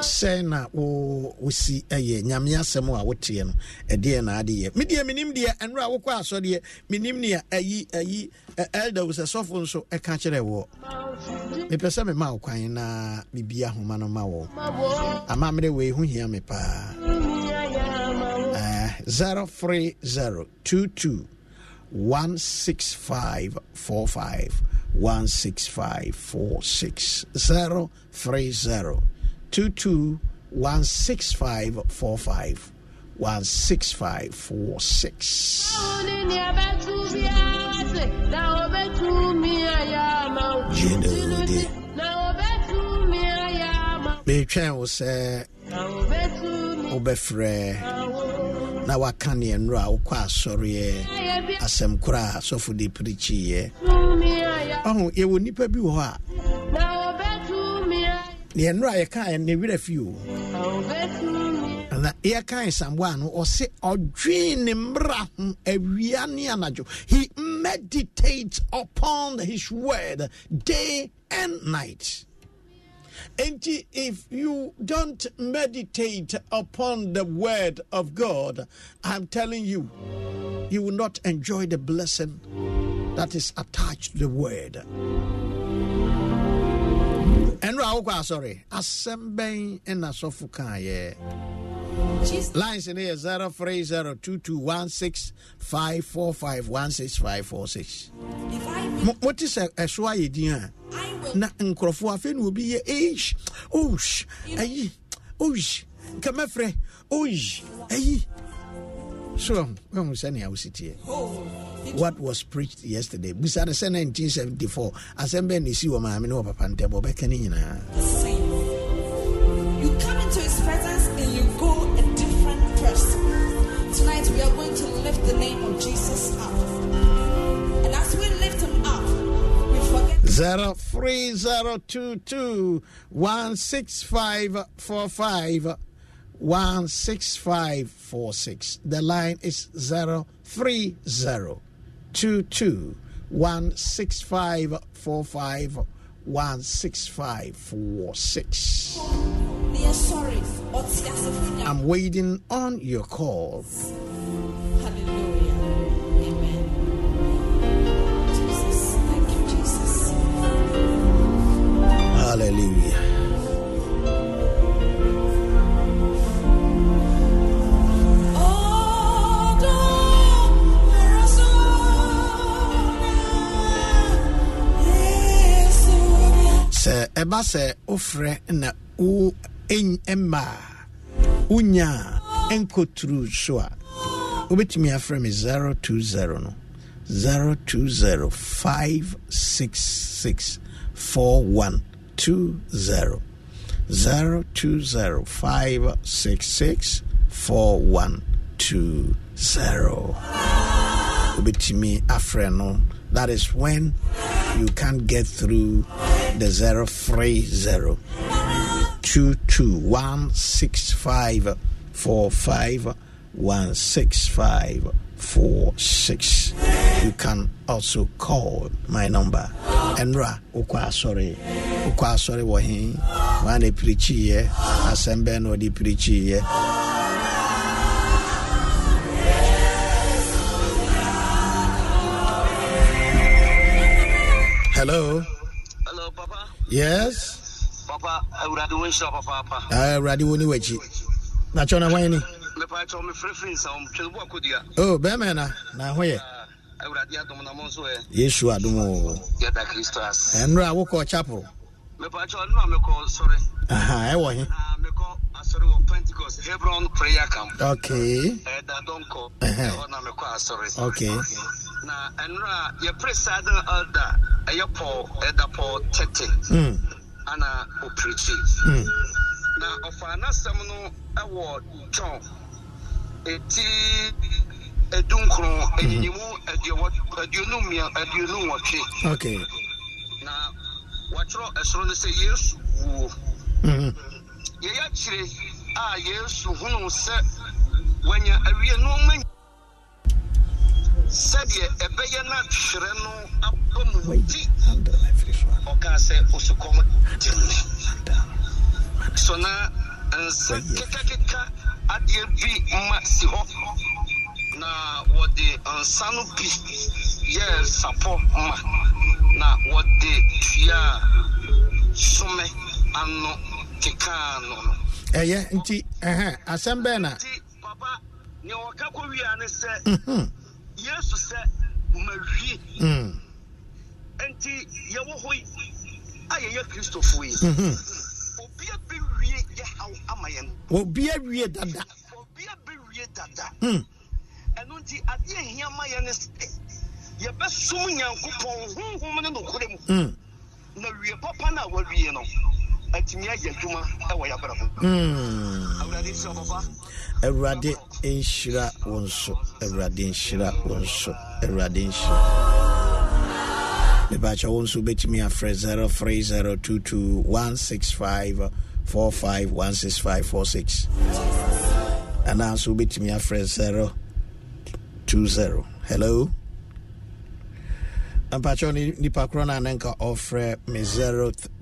sɛ na wo- wosi ɛyɛ nyame asɛm a woteɛ no ɛdeɛ na ade yɛ. Medeɛ menim deɛ ɛnora wokɔ asɔdeɛ menim nea ayi ayi wo sɛ sɔfo nso ɛka kyerɛ wɔ mepɛ sɛ mema wo kwan na mebi ahoma no ma wɔ ama mmerɛ wei ho hia me paa. Eh, 03022 16545 16546 030 22 16545 16546 meretwɛn wo sɛ wobɛfrɛ na waka neɛ nnuro a wokɔ asɔreɛ asɛm koro a sɔfo de pirikyiiɛ ɔho yɛwɔ nnipa bi wɔ hɔ a neɛ nnuro a yɛkaɛ ne werɛ fi o. Na yɛkae samboa no ɔse ɔdwee ne mmara ho awia ne anadwo. He meditates upon his word day and night. Enti, if you don't meditate upon the word of God, I'm telling you, you will not enjoy the blessing that is attached to the word. One six five four five one six five four six. Mo ti sɛ ɛso ayɛ din a na nkurɔfoɔ afei na obi yɛ eish osh ayi osh kɛmɛfrɛ osh ayi. So ɛhu sɛnea wosi teɛ what was preached yesterday busa no sɛ 1974 asɛm bɛɛ ne si wɔ maame ne wɔ papa ntɛm ɔbɛka ne nyinaa You come into his presence and you go a different person. Tonight we are going to lift the name of Jesus up. And as we lift him up, we forget Zero three zero two two one six five four five one six five four six. The line is zero three zero two two one six five four five one six five four six. we are sorry. Or Tiasifuna. I'm waiting on your call. Hallelujah. Amen. Jesus. Thank you, Jesus. Hallelujah. Sɛ ɛba sɛ wofrɛ na wo ɛmma a wonya a ɛnkɔturu so a wobɛtumi afrɛ me 020 no. 020 566 4120 020 566 4120 wobɛtumi afrɛ no that is when you can't get through the 030 2216545 16546 you can also call my number. Ɛnora wokɔ asɔre wokɔ asɔre wɔ he wane pirikyiiɛ asɛm bɛɛ na ɔde hello Hello, Papa. yes Papa, awurade wo nhyira papaapa. Ah, awurade wo ni w'akyi na kyɛw na hwan ni Mepa kyɛw me frɛfiri nsa wo twene bo akodua. o bɛrima na na ho yɛ Awurade adom na mo nso ɛ yesu adom o yɛda Kristo ase. ɛnora a wokɔɔ chapel Mepa kyɛw no a mekɔ sɔre. aha ɛwɔ he Na mekɔ asɔre wɔ Pentecost Hebron prayer camp. okay Ɛda dɔnkɔ. Ɛhɔ na mekɔ asɔre. okay Na ɛnora yɛpere sadin elder ɛyɛ Paul ɛda Paul tete. mm. Ana opirikyi. Mm. na ɔfa n'asɛm no ɛwɔ john eti edunkron enyinyimu aduowɔ aduonu mmea aduonu nwɔtwe okay na wɔtwerɛ ɛsoro no sɛ yesu wuo. Yɛyɛ akyire a hunu sɛ awie nneɛma ny- sɛdeɛ ɛbɛyɛ na no aba mu nti ɔkaa sɛ osukɔm so na nsa kekakeka adeɛ bi ma si hɔ. Na wɔde nsa no bi yɛɛ sapɔ ma na wɔde tua ano kekaa no no ɛyɛ nti asɛm bɛɛ na nti papa nea wɔka kɔ wie a ne sɛ Mhm. yesu sɛ mawie Mm. nti yɛwɔ hɔ yi a yɛyɛ kristofoɔ yi Mhm. obia bɛwie yɛ haw ama yɛn obi awie dada obia bɛwie dada Mm. ɛno nti adeɛ hia ma yɛn ne sɛ yɛbɛsom nyankopɔn honhom ne nokorɛ mu Mm. na wie papa no a wawie no atumi ayɛ adwuma ɛwɔ yɛabrɛ ho Mm. awurade sɛ awurade nhyira wo nso. Awurade nhyira wo nso. Awurade nhyira. Mebakyɛ wo nso wobɛtumi afrɛ 03022165 45 16546 anaasɛ wobɛtumi afrɛ 020 hello? Mpakyɛ nipa korɔ no a na nka ɔfrɛ me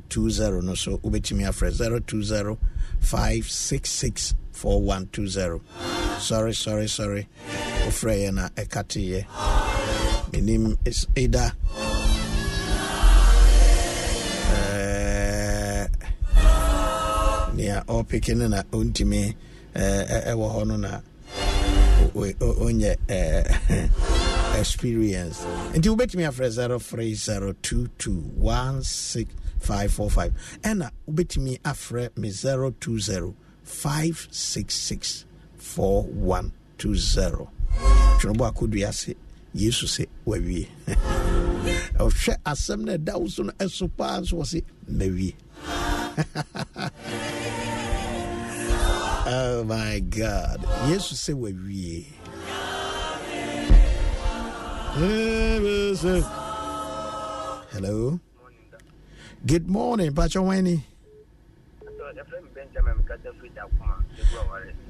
020 no so wobɛtumi afrɛ 020 566 4120 sorry sorry sorry. Wofrɛ yɛ na ɛka teyɛ menim is either eh, nea ɔpeke no na ɔntumi eh, ɛ- ɛwɔ hɔ no na ɔnyɛ eh, experience. Nti wobɛtumi afrɛ 0302216545 ɛna wobɛtumi afrɛ me 020 566 4120 twerɛbɔ akodua ase yesu sɛ wawie. Ɔhwɛ asɛm no ɛda wo so no ɛso se oh my god. Yesu sɛ wawie. Hello good morning pacho wani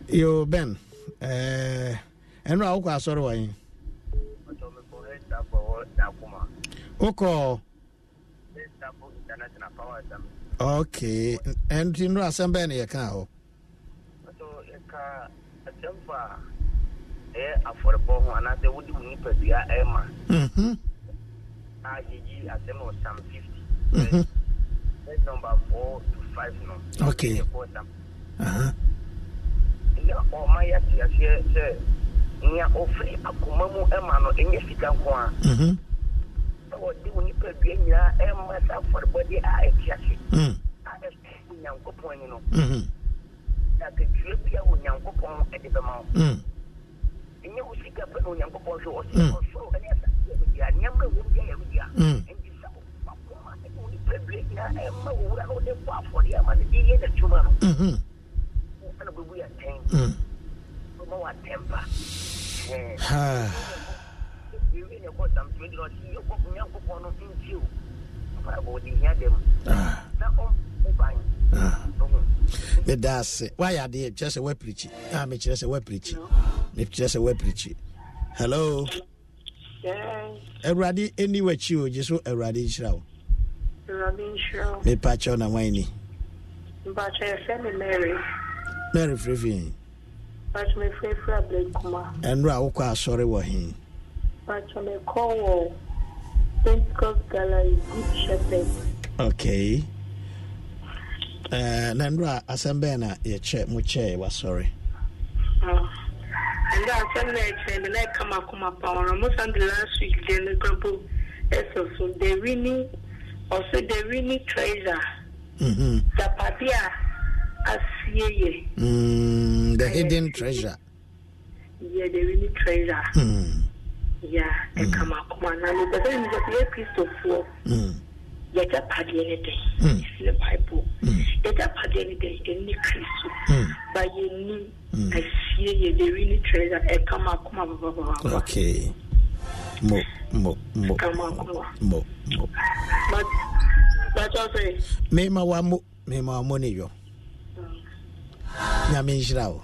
yo ben eh ɛno a wokɔ asɔre wɔ he wokɔ okay ɛnti no asɛm bɛɛ ne yɛkaa hɔ ɛyɛ afɔrebɔ ho? Anaasɛ wode wo nipadua ɛma a yɛyi asɛm wɔ sam 50 That's number four to five now. Okay. Uh-huh. Yeah, or my yes, yes, yes. Nya ofri akoma mu ɛma no ɛnyɛ sika nko a. Ɛwɔ de wo nipa dua nyinaa mm. ɛma sa afɔrebɔde a ɛte ase. A ɛsɛ Onyankopɔn ni no. Mm-hmm. Na kedua bi a Onyankopɔn ɛde bɛma wo. Ɛnyɛ e mm. wo sika pɛ na Onyankopɔn hwɛ wɔ mm. sɛ ɔsoro ɛne asase yɛ mu bia nneɛma ɛwɔ mu bia yɛ mu bia nipadua nyinaa ɛma wo wura na wode bɔ afɔre ama no de yɛ n'adwuma no. Ɛna bɛbu yɛ atɛn watɛmpa Ah, biribi ne ɛkɔ sam 20 no ɔse yɛkɔ onyankopɔn no ntie o. Mpaebɔ wɔde hia ah, na ɔmpo ban ah. Meda ase woayɛ adeɛ kyerɛ sɛ woapirikyi a mekyerɛ sɛ woapirikyi mekyerɛ sɛ woapirikyi hello? Awurade ɛni w'akyi o gye so awurade nhyira wo mepakyɛ na wan ni mary. Mary Frivin. Pacho me firifiri ɛnora a wokɔ asɔre wɔ he okay. Eh, na nnora asɛm bɛn na yɛkyɛ mo kyɛɛ wasɔre ɛndɛ asɛm na ɛkyerɛ me na ɛka makoma pa ɔno mo sande last week deɛ ne grabo ɛsɛ so de winning ɔsɛ mm-hmm. mm, the winning treasure. dapade a asie yɛ. the mm. hidden mm. treasure. yɛ the winning treasure. yɛ ɛka ma kɔma na no bɛsɛ mi sɛ yɛ kristofoɔ. yɛ dapadeɛ ne dɛ ɛsɛ bible. yɛ dapadeɛ ne dɛ ɛni kristo. ba yɛ ni asie yɛ the winning treasure ɛka ma kɔma babababa. okay. Mo mo mo ɛkama akoma mo mo but bàtɔ sɛ mema wa mo mema wa mo ne yɔ nyame nhyira wo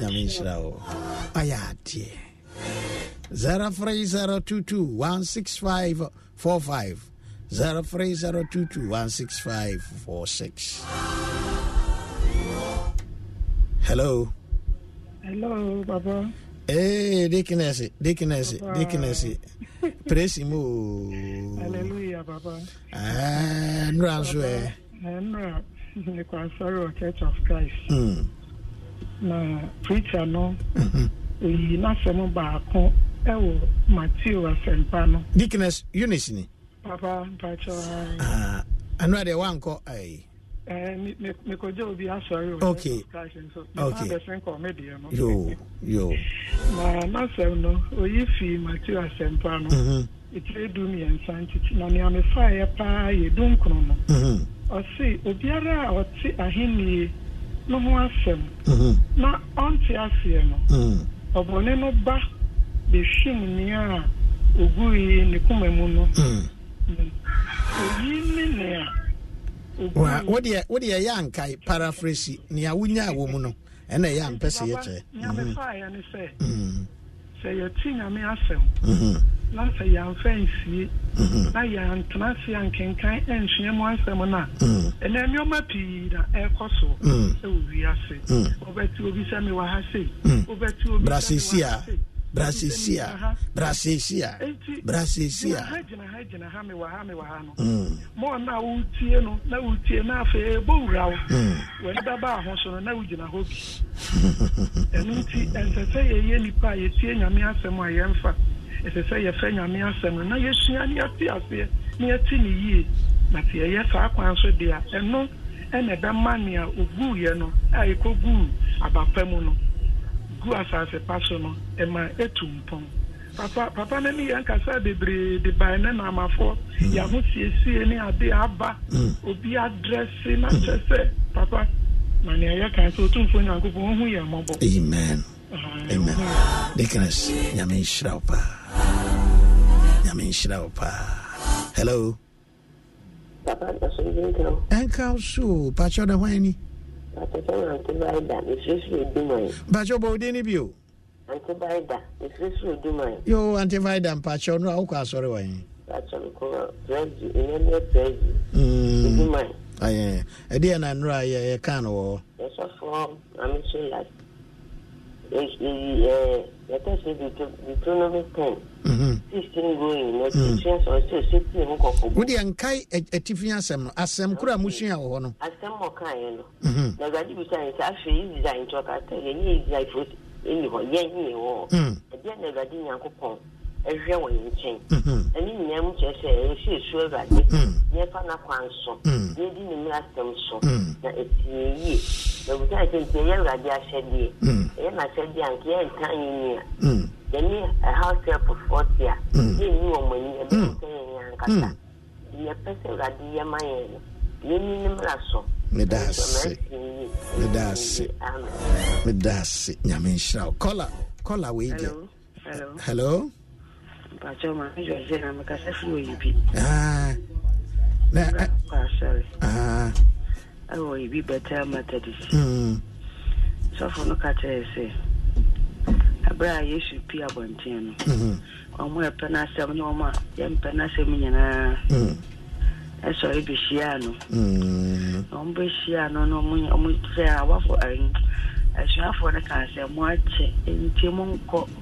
nyame nhyira wo ayɛ adeɛ 0302216545 0302216546 hello? Hello, Baba. Hey, deaconess, deaconess, deaconess. Praise him. Hallelujah, Papa. Ah, no answer. No, the Consortium of Church of Christ. Mm. Na preacher no. Mhm. Oyi na sẹmu baako ẹwọ Matthew asẹmpa no. Deaconess, Eunice ni. Papa, mpatsọ. Ah, anu adi wa nkọ ayi mekɔgye obi asɔre wɔ Okay. Church of Christ nso. Okay. Mema bɛsen kɔ me deɛ no. Yo, yo. Na n'asɛm no, oyi fi Matthew asɛmpa no. Etire du mmiɛnsa ntiti na nea mefaeɛ paa yɛ dunkron no. Ɔse obiara a ɔte ahennie no ho asɛm Mhm. na ɔnte aseɛ no ɔbɔne no ba bɛhwim nea a ogui ne koma mu no oyi ne nea wodeɛ wodeɛ yɛ ankae paraphrase nea wonya wɔ mu no ɛna ɛyɛ ampɛ sɛ yɛkyerɛ. nea Mhm. ne sɛ Mhm. sɛ nyame asɛm Mhm. na sɛ yɛamfa nsie Mhm. na yɛantena ase ankenkan ansua mu asɛm no a Mhm. ɛnɛ nneɔma pii na ɛrekɔ so ɛwɔ wiase wobɛte obi sɛ mewɔ ha sei wobɛte obi sɛ mewɔ ha sei. Brasesi a, brasesi a, Enti, brasesi gyina ha gyina ha gyina ha mewɔ ha mewɔ ha no. Mm. ma ɔno a wotie no na wotie na afei ɛbɔwura wo Mm. w'ani bɛba ho so no na wogyina hɔ bi ɛno nti ɛnsɛ sɛ yɛyɛ nnipa a yɛtie nyame asɛm a yɛmfa ɛsɛ sɛ yɛfɛ nyame asɛm no na yɛsua ne yɛte aseɛ na yɛte ne yie na sɛ yɛyɛ saa kwan so deɛ ɛno ɛna ɛbɛma nea oguuiɛ no a ɛkɔguu abapa mu no gu asase pa so no ɛma ɛtu mpɔn papa papa no ne yɛn kasa bebree de bae ne na amafoɔ yɛaho siesie ne ade aba obi adrɛse na kyɛ sɛ papa na nea yɛka sɛ ɔtumfoɔ nyankopɔn ɔhu yɛ mmɔbɔ Amen. Amen. Dickiness, nyame nhyira wo paa. Nyame nhyira wo paa. Hello. Ɛnka wo so pakyɛ da hwan ni àtẹ̀sọ́nà àti báyìí ìfẹ́sùn ìdúmọ̀ yìí. bàtchọ́ bọ̀ òde níbi o. àti báyìí ìfẹ́sùn ìdúmọ̀ yìí. yóò àti báyìí mpàtchọ́ nù àwòkọ́ àsọ̀rọ̀ wà yẹn. bàtchọ́ kò pẹ́ẹ́jì ìyẹn ní pẹ́ẹ́jì ìdúmọ̀ yìí. Hmm. ẹ̀dí ẹ̀ nà nùrọ̀ yẹ kàn wọ̀. ẹ̀sọ́fọ́ àmì yɛtɛsɛ deuteronomy ten sixteen going na christians ɔsɛ sepie mu kɔkɔ. wodi ɛnkae atifi asɛm no asɛm koro a musua wɔ hɔ no. asɛm ɔkaeɛ no na awurade bisa yɛn sɛ afei israel nti ɔkasa yɛnyɛ israelfoɔ ɛni hɔ yɛnyɛ wɔ ɛdeɛ na awurade nyankopɔn ɛhwɛ wɔ nkyɛn ɛne nyinaa mu kyerɛ sɛ yɛsi esu awurade yɛfa n'akwan so yɛdi ne mmiri asɛm so na etie yie na ebusa yɛ sɛ nti ɛyɛ awurade ahyɛdeɛ ɛyɛ n'ahyɛdeɛ anka yɛn nka yɛn ni a yɛne ɛhaw sɛpofoɔ te a yɛn ni wɔn ani ɛbɛn sɛ yɛn yɛn ankasa yɛpɛ sɛ awurade yɛ ma yɛn no yɛn ni ne mmiri so. medaase medaase medaase nyame nhyira wo kɔla kɔla wei hello, hello? mpatsɛ ma mi yɔ yɛ na mi kasa fi oyi bi. na ɛ asɔre ɛwɔ oyi bi bɛtɛ methodist. sɔfo no ka kyerɛ sɛ abere a yesu pi abɔnten no wɔn a ɛpɛ n'asɛm ne wɔn a yɛmpɛ n'asɛm nyinaa. ɛsɔre bɛhyia no na wɔn bɛhyia no na wɔn sɛ awafo ɛsuafoɔ no ka sɛ mo akyɛ nti ah. mo ah. nkɔ.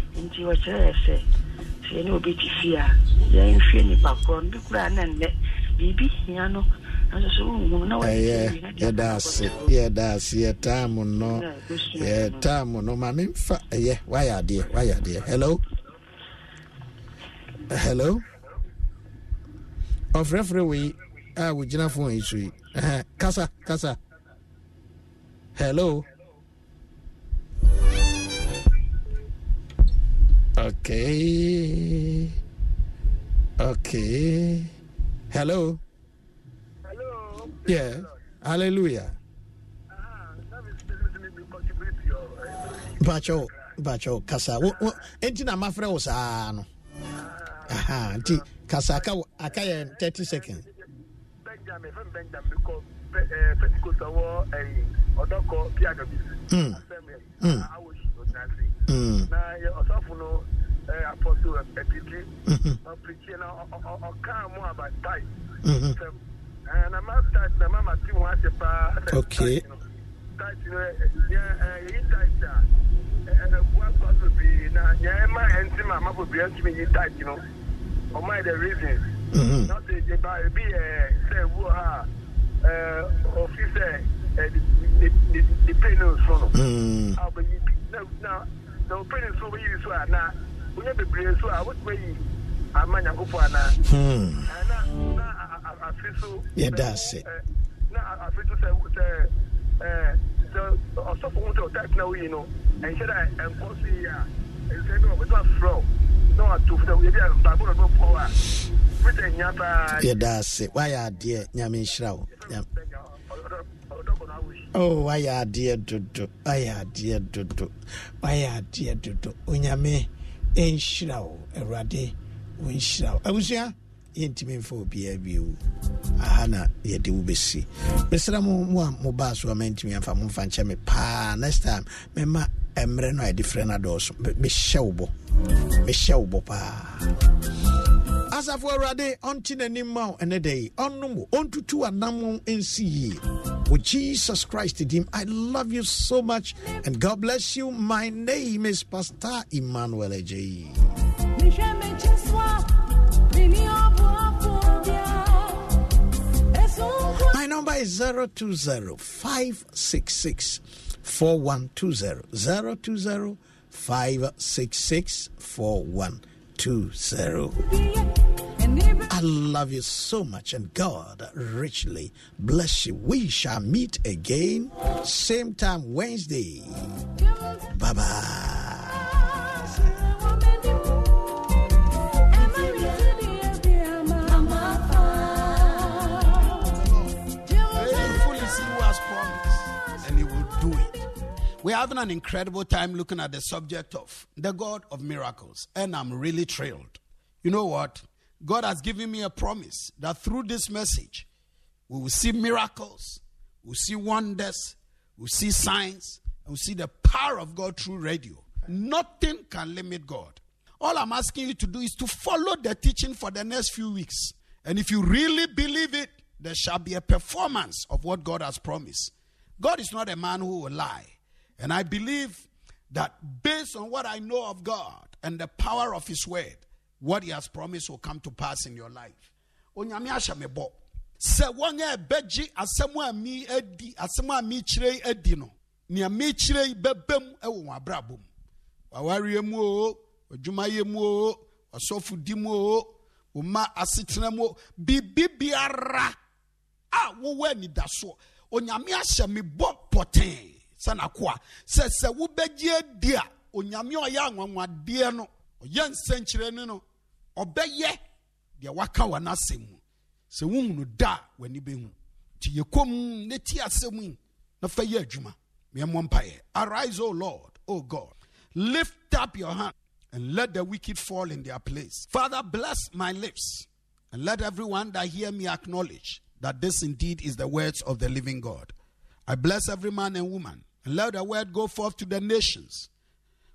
nti wɔkyerɛ yɛ sɛ sɛ yɛne obi te fie a yɛnhwɛ nnipa korɔ no. Bi koraa na nnɛ biribi hia no. Yɛda ase yɛda ase yɛtaa mo no yɛtaa mo no. Ma memfa ɛyɛ wayɛ adeɛ wayɛ adeɛ. Hello? Hello? Ɔfrɛfrɛ wei a wogyina phone yi so yi. Kasa kasa. Hello ok ok Hello. Hello. Yeah. Hallelujah. Bacho, Bacho, Kasa. Enti na mafre wo saa no. Aha, enti Kasa aka aka yɛ 30 seconds. Benjamin, from Benjamin, because Pentecost wɔ ɔdɔkɔ Pia Gabisi. Mm. Mm. mm. Na ɔsɔfo no apɔso ɛtiti ɔpirikyi na ɔkaa mu aba tae sɛm na ma tae na ma ma ti mu ahyɛ paa sɛ tae no tae a ɛboa so aso na yɛn ma ɛnti ma ma bobia ntumi yi tae no ɔmo ayɛ the reason. Na ɔsɛ ebi ba ebi yɛ sɛ ewu ha ɔfi sɛ ɛdi ne pain no so no na na ɔpain so ɔbɛyi so a na wonye bebree nso a wotumi yi ama nyankopɔn anaa hmm. na na afe so yɛda ase eh, na afe so sɛ sɛ eh, sɛ ɔsɔfo ho sɛ ɔtae tena woyi no ɛnhyɛ dɛ ɛnkɔ so yi a ɛnsɛ bi wɔbɛtumi afrɛ na wato fo sɛ yɛbi a baako na ɔbɛpɔ a fita nya paa yɛda ase woayɛ adeɛ nyame nhyira wo Oh, why are dear dodo? Why are dear dodo? Why are dear dodo? Onyame. Ɛnhyira wo awurade wɔnhyira wo. Abusua yɛntumi mfa obiaa bio aha na yɛde wo bɛsi mesrɛ mo mo a mobaa so a mantumi amfa momfa nkyɛ me paa. Next time mema mmerɛ no a yɛde frɛ no adɔɔso. Me- mehyɛ wo bɔ. Mehyɛ wo bɔ paa. Asafo awurade ɔnte n'anim ma wo. Ɛnɛ da yi ɔnom wo. Ɔntutu anam nsi yie. With jesus christ dim. I love you so much. And god bless you. My name is pastor emmanuel ajayi my number is 020 566 4120 020 566 4120 I love you so much, and God richly bless you. We shall meet again, same time Wednesday. Bye bye. We're having an incredible time looking at the subject of the God of miracles, and I'm really thrilled. You know what? God has given me a promise that through this message, we will see miracles, we'll see wonders, we'll see signs, and we'll see the power of God through radio. Nothing can limit God. All I'm asking you to do is to follow the teaching for the next few weeks. And if you really believe it, there shall be a performance of what God has promised. God is not a man who will lie. And I believe that based on what I know of God and the power of His word, what He has promised will come to pass in your life. Sɛ asɛm a mi adi, asɛm a mi kyerɛ adi no, nea mi kyerɛ yi ɛwɔ wɔn abrabɔ mu. Mu o, mu o, mu o, wɔma asetena mu o, biara a wowɔ anidasoɔ onyame ahyɛ bɔ pɔtee sɛ nakoa sɛ sɛ wobɛgye adi a onyame a ɔyɛ anwanwadeɛ no ɔyɛ nsɛnkyerɛni no ɔbɛyɛ deɛ waka wɔ n'asɛm mu. Sɛ wohunu da a w'ani bɛhu. Nti yɛkɔm ne ti asɛm yi na fa yɛ adwuma. Meɛmmɔ mpaeɛ. Arise o lord o god. Lift up your hand and let the wicked fall in their place. Father bless my lips And let everyone that hear me acknowledge that this indeed is the words of the living God. I bless every man and woman, and let the word go forth to the nations.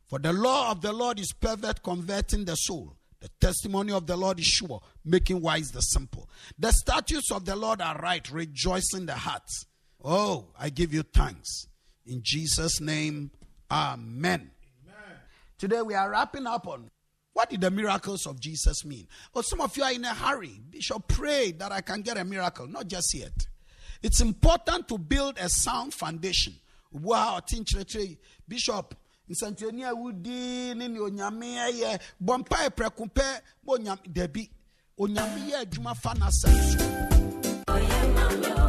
For the law of the Lord is perfect, converting the soul. The testimony of the Lord is sure, making wise the simple. The statutes of the Lord are right, rejoicing the hearts. Oh, I give you thanks. In Jesus' name, Amen. Amen. Today we are wrapping up on what did the miracles of Jesus mean? Oh, some of you are in a hurry. Bishop, pray that I can get a miracle. Not just yet. It's important to build a sound foundation. Wow, Bishop, nsɛnkyerɛnni a wodi ne ne onyame yɛ bɔ mpae prɛko pɛ ma onyame dabi onyame yɛ adwuma fa n'asɛm so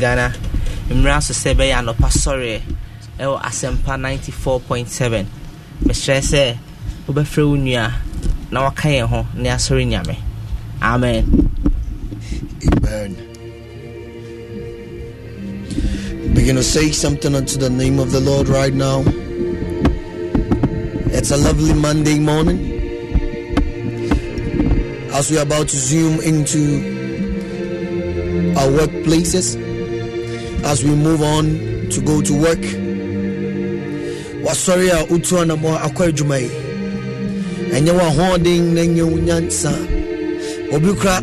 ghana. Mmerɛ so sɛ ɛbɛyɛ anɔpa sɔreɛ ɛwɔ asɛmpa 94.7 mehyerɛ sɛ wobɛfrɛ wo nua na waka yɛn ho ne asɔre nyame. Amen. Amen. Begin to say something unto the name of the lord right now. It's a lovely monday morning. As we're about to zoom into our workplaces as we move on to go to work. Wasɔre a wotu anammɔ akɔ adwuma yi ɛnyɛ w'ahoɔden na nyɛ wo nyansa obi kora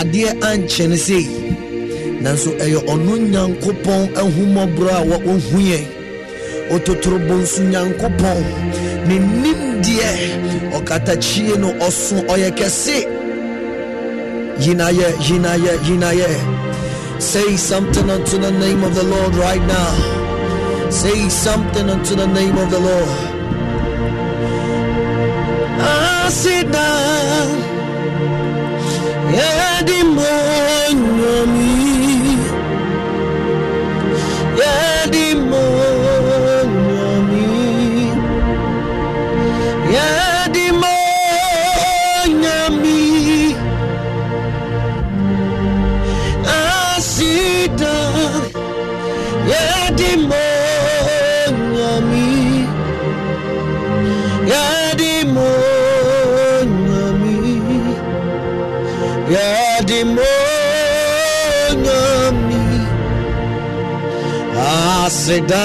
adeɛ ankyɛ sei nanso ɛyɛ ɔno nyankopɔn ahummɔborɔ a wɔhu yɛn ɔtotorobo nso nyankopɔn ne nimdeɛ ɔkatakyie no ɔso ɔyɛ kɛse yinayɛ yinayɛ yinayɛ Say something unto the name of the Lord right now. Say something unto the name of the Lord. I sit down. Yeah, the me. Yeah, the. Aseda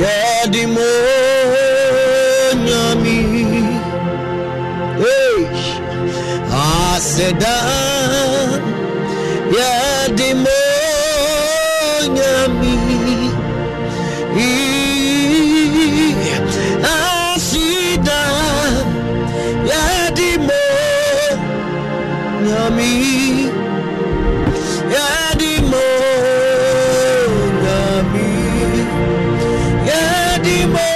yɛde mo nyami hey. Ah, aseda yɛde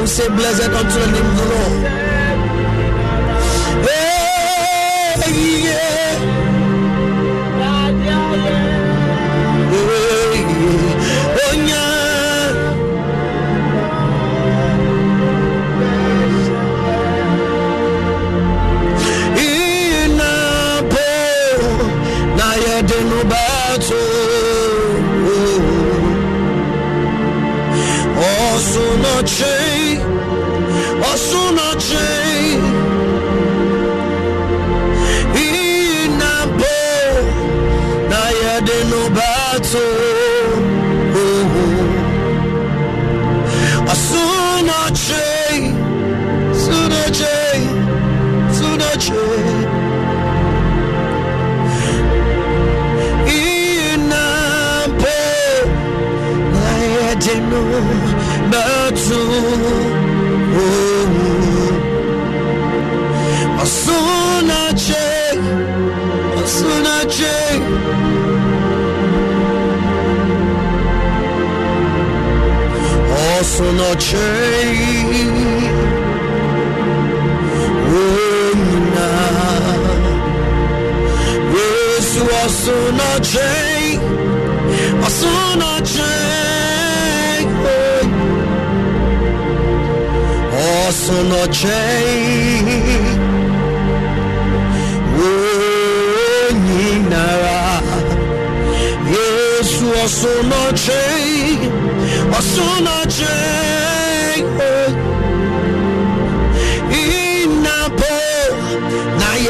I say, Blessed unto the name of the Lord. Yeah. Oh, change. Posso noche ọsọnọche onyina yesu ọsọnọche ọsọnọche ọsọnọche onyinara yesu ọsọnọche ọsọnọche inapo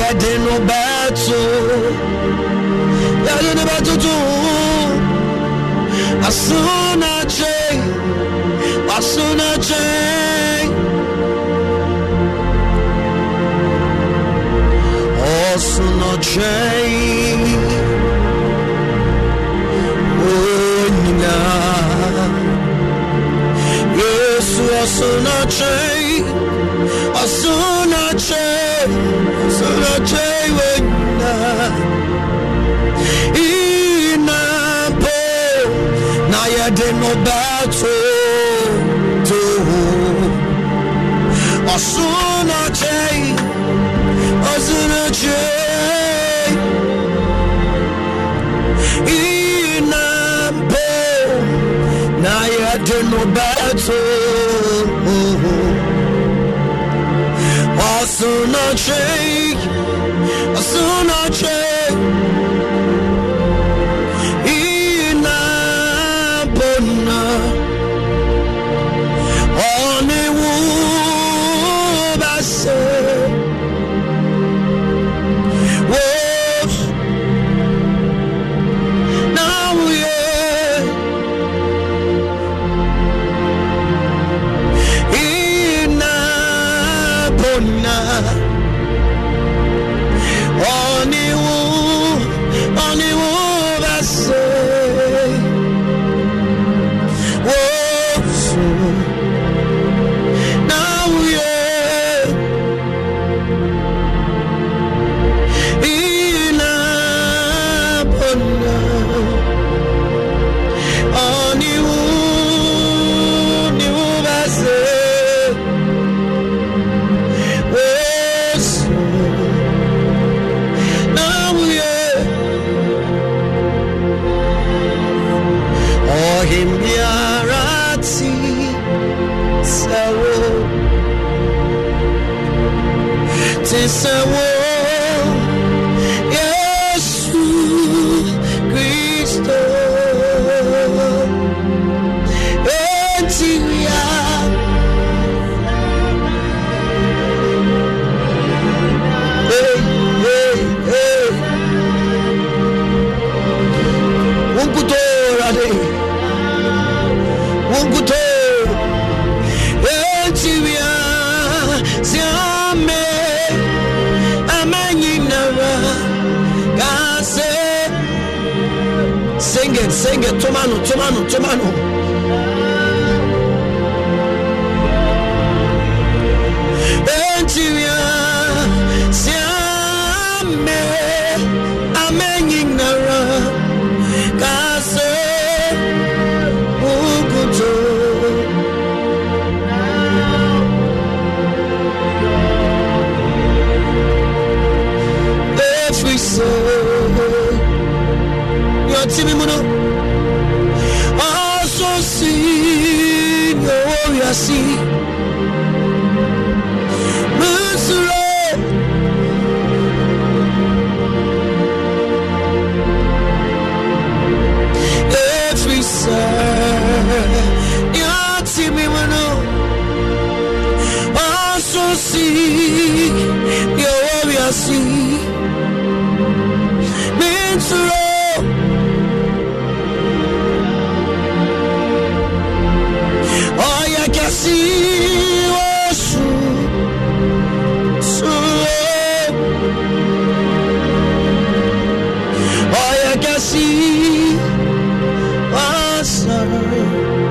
na yɛde no bɛto yɛde no bɛtoto ọsọnọche ọsọnọche ọsọnọche onyina yesu ọsọnọche ọsọnọche ọsọnọche onyina inapo na yɛde no bɛto to ọsọnọche ọsọnọche inapo na yɛde no bɛto ọsọnọche ọsọnọche asa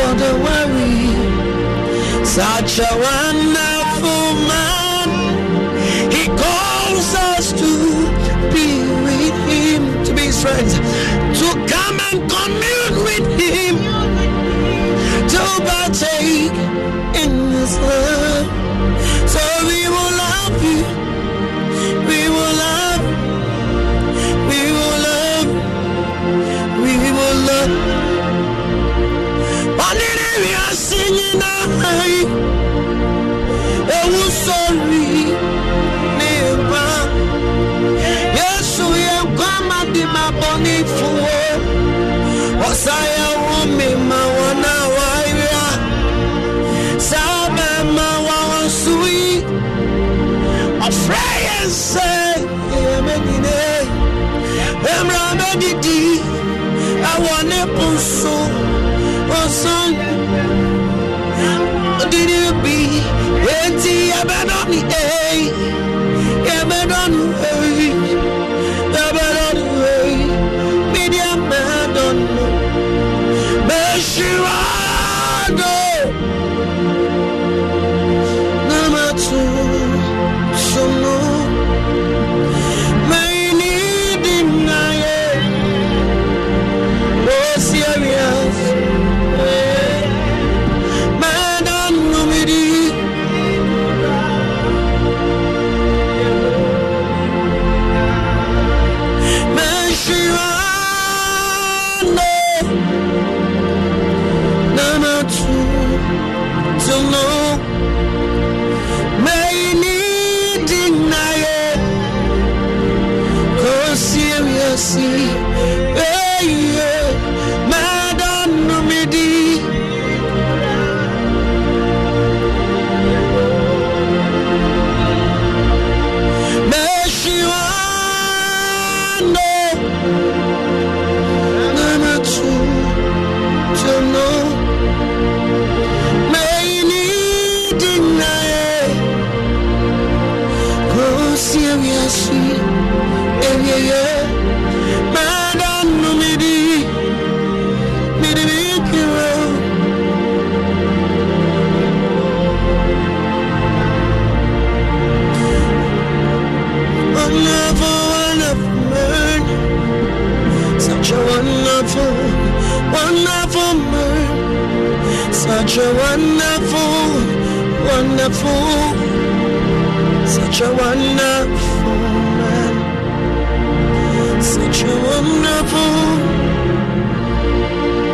for the worry. Such a wonderful man. He calls us to be with him, to be his friends, to come and commune. bonso bonson didi bi eti abẹ náà ni ee. a wonderful, wonderful, such a wonderful man, such a wonderful.